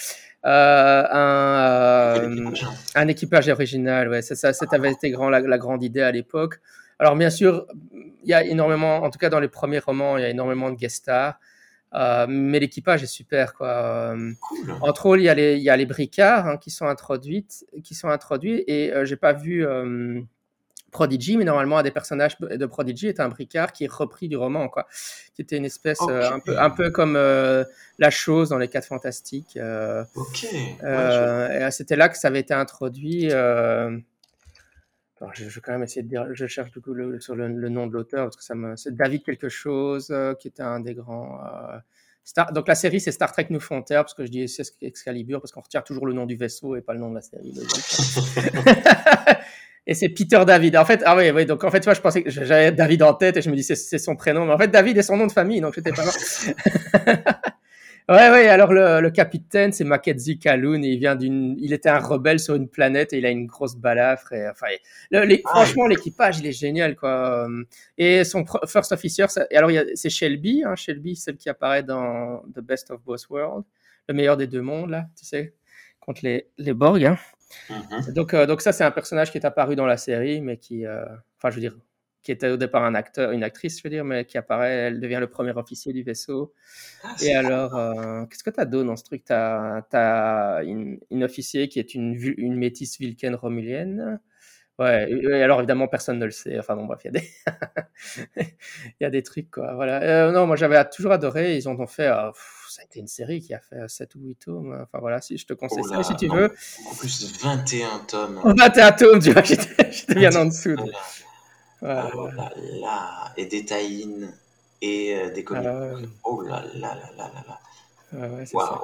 Speaker 3: euh, un, euh, un équipage original. Ouais, c'est ça, ça avait été grand, la, la grande idée à l'époque. Alors bien sûr, il y a énormément, en tout cas dans les premiers romans, il y a énormément de guest stars, euh, mais l'équipage est super quoi.
Speaker 1: Cool.
Speaker 3: entre autres, il y a les, il y a les bricards hein, qui sont introduites, qui sont introduits, et j'ai pas vu Prodigy, mais normalement, un des personnages de Prodigy est un bricard qui est repris du roman, quoi, qui était une espèce euh, un peu, un peu comme euh, la chose dans les Quatre Fantastiques. euh,
Speaker 1: Ok. Ouais,
Speaker 3: C'était là que ça avait été introduit. alors, je, je vais quand même essayer de dire, je cherche du coup le, sur le, le nom de l'auteur parce que ça me, c'est David quelque chose qui était un des grands. Star, donc la série c'est Star Trek New Frontier parce que je dis c'est Excalibur parce qu'on retient toujours le nom du vaisseau et pas le nom de la série. et c'est Peter David. En fait, ah oui, oui, donc en fait, tu vois, je pensais que j'avais David en tête et je me dis c'est, son prénom, mais en fait David est son nom de famille, donc j'étais pas loin. Ouais, ouais, alors le, le capitaine, c'est Mackenzie Calhoun, et il vient d'une, il était un rebelle sur une planète et il a une grosse balafre, et enfin, le- les-
Speaker 1: Ah,
Speaker 3: franchement, l'équipage, il est génial, quoi. Et son first officer, ça- et alors, c'est Shelby, hein, Shelby, celle qui apparaît dans The Best of Both Worlds, le meilleur des deux mondes, là, tu sais, contre les, les Borg, hein.
Speaker 1: Mhm.
Speaker 3: Donc, euh, donc ça, c'est un personnage qui est apparu dans la série, mais qui, euh, enfin, je veux dire, qui était au départ un acteur, une actrice, je veux dire, mais qui apparaît, elle devient le premier officier du vaisseau.
Speaker 1: Ah,
Speaker 3: Et alors, euh, qu'est-ce que tu as d'autre dans ce truc? Tu as, une, une officier qui est une, métisse vulcaine romulienne. Ouais, et alors évidemment, personne ne le sait. Enfin bon, bref, il y a des, il y a des trucs, quoi. Voilà. Non, moi j'avais toujours adoré. Ils en ont fait, pff, ça a été une série qui a fait 7 ou 8 tomes. Enfin voilà, si je te conseille
Speaker 1: Oh
Speaker 3: ça,
Speaker 1: là,
Speaker 3: si tu
Speaker 1: non,
Speaker 3: veux.
Speaker 1: Beaucoup plus de 21 tomes.
Speaker 3: On va un tome, tu vois, j'étais bien en dessous. de-
Speaker 1: Voilà.
Speaker 3: Ouais,
Speaker 1: Oh là là, et des tie et euh, des comics.
Speaker 3: ouais.
Speaker 1: Oh là là là là là là.
Speaker 3: Ouais, ouais, c'est ça.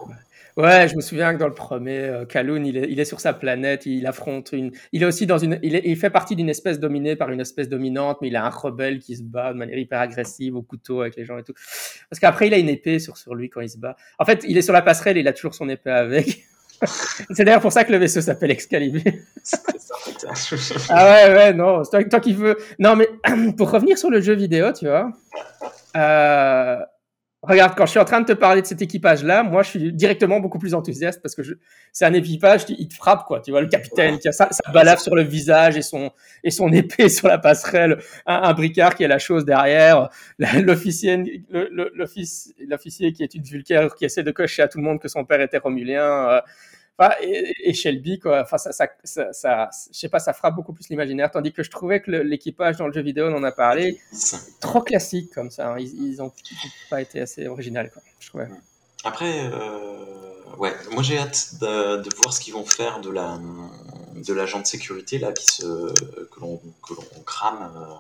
Speaker 3: Ouais, je me souviens que dans le premier, euh, Kaloun, il est, il est sur sa planète, il affronte une. Il est aussi dans une. Il, est- il fait partie d'une espèce dominée par une espèce dominante, mais il a un rebelle qui se bat de manière hyper agressive au couteau avec les gens et tout. Parce qu'après, il a une épée sur, sur lui quand il se bat. En fait, il est sur la passerelle et il a toujours son épée avec. C'est d'ailleurs pour ça que le vaisseau s'appelle Excalibur. Ah ouais, ouais, non, c'est toi, toi qui veux. Non, mais pour revenir sur le jeu vidéo, tu vois. euh, Regarde, quand je suis en train de te parler de cet équipage-là, moi, je suis directement beaucoup plus enthousiaste parce que c'est un équipage, qui- il te frappe, quoi. Tu vois, le capitaine qui a sa, sa balafre sur le visage et son, et son épée sur la passerelle, un, un bricard qui a la chose derrière, l'officier qui est une vulcaire qui essaie de cocher à tout le monde que son père était romulien. euh, Enfin, et, Shelby, quoi. Enfin, ça, ça, je sais pas, ça frappe beaucoup plus l'imaginaire. Tandis que je trouvais que l'équipage dans le jeu vidéo, on en a parlé, trop classique comme ça. hein. Ils, ils ont pas été assez original, quoi. Je trouvais.
Speaker 1: Après, euh, ouais, moi j'ai hâte de, voir ce qu'ils vont faire de la de l'agent de sécurité là qui se que l'on que l'on crame euh,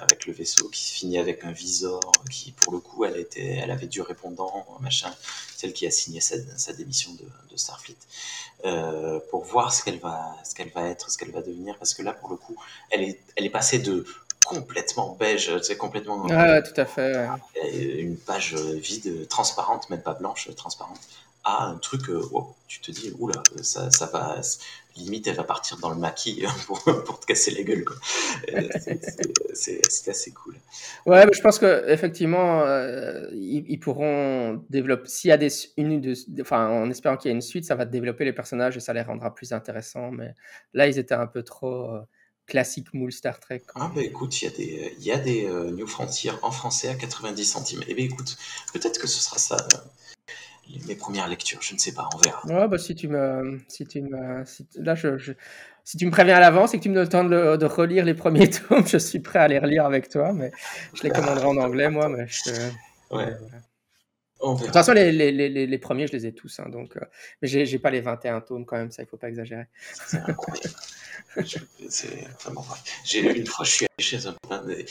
Speaker 1: avec le vaisseau qui finit avec un visor qui pour le coup elle était elle avait du répondant machin celle qui a signé sa, sa démission de, de Starfleet euh, pour voir ce qu'elle va ce qu'elle va être ce qu'elle va devenir parce que là pour le coup elle est elle est passée de complètement beige, sais, complètement
Speaker 3: ouais, tout à fait. ouais.
Speaker 1: euh, une page euh, vide, euh, transparente, même pas blanche, euh, transparente, à un truc, euh, wow, tu te dis, oula, ça, ça va, limite, elle va partir dans le maquis pour, pour te casser la gueule. Euh, c'est- assez cool.
Speaker 3: Ouais, mais je pense que effectivement, euh, ils, ils pourront développer. S'il y a des, une, de, enfin, en espérant qu'il y ait une suite, ça va développer les personnages et ça les rendra plus intéressants. Mais là, ils étaient un peu trop euh, classiques moule Star Trek.
Speaker 1: Ah bah écoute, il y a des, y a des euh, New Frontier en français à 90 centimes. Eh bien écoute, peut-être que ce sera ça, euh, les- mes premières lectures, je ne sais pas, on verra.
Speaker 3: Ouais, bah si tu me, si tu me, si- là, je, je- si tu me préviens à l'avance et que tu me donnes le temps de, relire les premiers tomes, je suis prêt à les relire avec toi. Mais je les commanderai en anglais, moi. Mais je, te-
Speaker 1: Ouais,
Speaker 3: voilà. De toute façon, les, les, les, les- les premiers, je les ai tous. hein, donc, euh, mais j'ai j'ai pas les 21 tomes quand même, ça, il faut pas exagérer.
Speaker 1: C'est incroyable. Je- C'est. J'ai une fois, je suis allé chez un euh,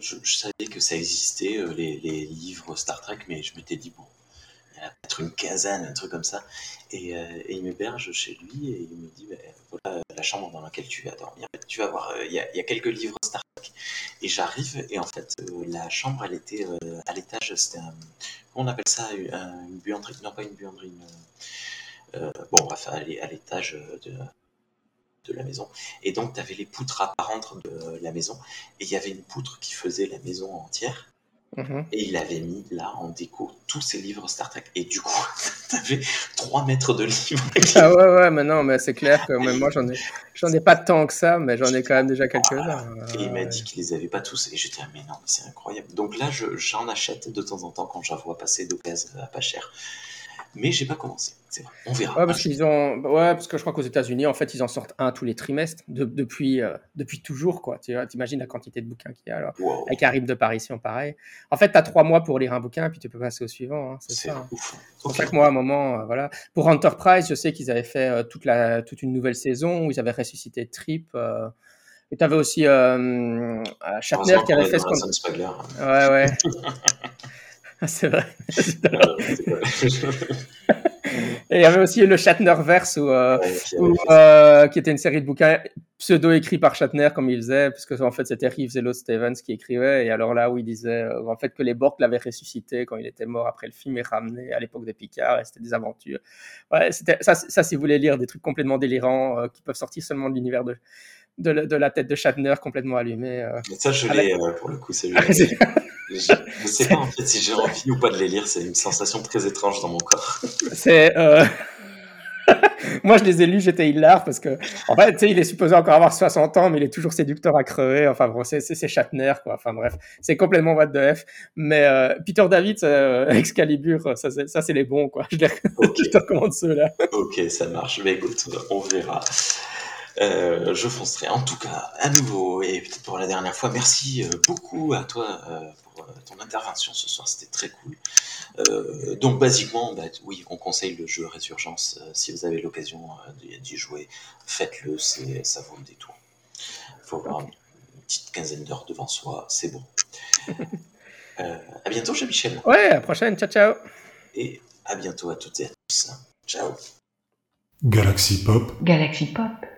Speaker 1: je, je savais que ça existait, euh, les, les livres Star Trek, mais je m'étais dit, bon, peut-être une quinzaine, un truc comme ça. Et, euh, et il m'héberge chez lui et il me dit, ben, voilà la chambre dans laquelle tu vas dormir. Tu vas voir, euh, il y, a, quelques livres Star Trek. Et j'arrive, et en fait, euh, la chambre, elle était euh, à l'étage, c'était un, comment on appelle ça, une, un- une buanderie, non pas une buanderie, une, euh, bon, bref, à l'étage de, de la maison. Et donc, tu avais les poutres apparentes de la maison. Et il y avait une poutre qui faisait la maison entière.
Speaker 3: Mhm.
Speaker 1: Et il avait mis là en déco tous ses livres Star Trek. Et du coup, tu avais 3 mètres de livres.
Speaker 3: Ah ouais, ouais, mais non, mais c'est clair que même moi, j'en ai, j'en ai pas tant que ça, mais j'en ai quand même déjà quelques-uns.
Speaker 1: Et il m'a dit qu'il les avait pas tous. Et j'étais, ah, mais non, mais c'est incroyable. Donc là, je- j'en achète de temps en temps quand j'en vois passer d'occasion à pas cher. Mais j'ai pas commencé. C'est vrai. On verra.
Speaker 3: Ouais, parce qu'ils ont, ouais, parce que je crois qu'aux États-Unis, en fait, ils en sortent un tous les trimestres de- depuis, euh, depuis toujours, quoi. Tu vois, t'imagines la quantité de bouquins qu'il y a alors.
Speaker 1: Wow.
Speaker 3: Avec rythme de parution pareil. En fait, tu as trois mois pour lire un bouquin, puis tu peux passer au suivant. hein, c'est
Speaker 1: C'est
Speaker 3: ça. hein.
Speaker 1: ouf.
Speaker 3: C'est pour
Speaker 1: Ok.
Speaker 3: ça que moi, à un moment, euh, voilà. Pour Enterprise, je sais qu'ils avaient fait euh, toute, la, toute une nouvelle saison où ils avaient ressuscité Trip. et tu avais aussi Shatner qui avait fait ce qu'on. Ouais, ouais. c'est vrai. Et il y avait aussi le Shatnerverse où, euh,
Speaker 1: Ouais, puis,
Speaker 3: où,
Speaker 1: euh,
Speaker 3: qui était une série de bouquins pseudo écrits par Shatner comme il faisait, parce que en fait c'était Reeves et Stevens qui écrivaient. Et alors là où il disait euh, en fait que les Borg l'avaient ressuscité quand il était mort après le film et ramené à l'époque de Picard, et c'était des aventures. Ouais, c'était ça, ça si vous voulez lire des trucs complètement délirants qui peuvent sortir seulement de l'univers de, de, la- de la tête de Shatner complètement allumé.
Speaker 1: ça, je l'ai pour le coup.
Speaker 3: C'est-
Speaker 1: Je ne sais pas en fait si j'ai envie ou pas de les lire, c'est une sensation très étrange dans mon corps.
Speaker 3: C'est. euh, Moi, je les ai lus, j'étais hilar parce que, en fait, tu sais, il est supposé encore avoir 60 ans, mais il est toujours séducteur à crever. Enfin, bon, c'est- c'est Shatner, quoi. Enfin, bref, c'est complètement what the F. Mais euh, Peter David, euh, Excalibur, ça, c'est- ça, c'est les bons, quoi. Je, les... Je te recommande ceux-là.
Speaker 1: ok, ça marche. Mais écoute, on verra. Euh, je foncerai. En tout cas, à nouveau, et peut-être pour la dernière fois, merci euh, beaucoup à toi euh, pour euh, ton intervention ce soir, c'était très cool. Euh, donc, basiquement, bah, oui, on conseille le jeu Résurgence. Euh, si vous avez l'occasion euh, d'y jouer, faites-le, ça vaut le détour. faut voir petite quinzaine d'heures devant soi, c'est bon. Euh, à bientôt, Jean-Michel.
Speaker 3: Ouais, à la prochaine. Ciao, ciao.
Speaker 1: Et à bientôt à toutes et à tous. Ciao.
Speaker 4: Galaxy Pop,
Speaker 5: Galaxy Pop.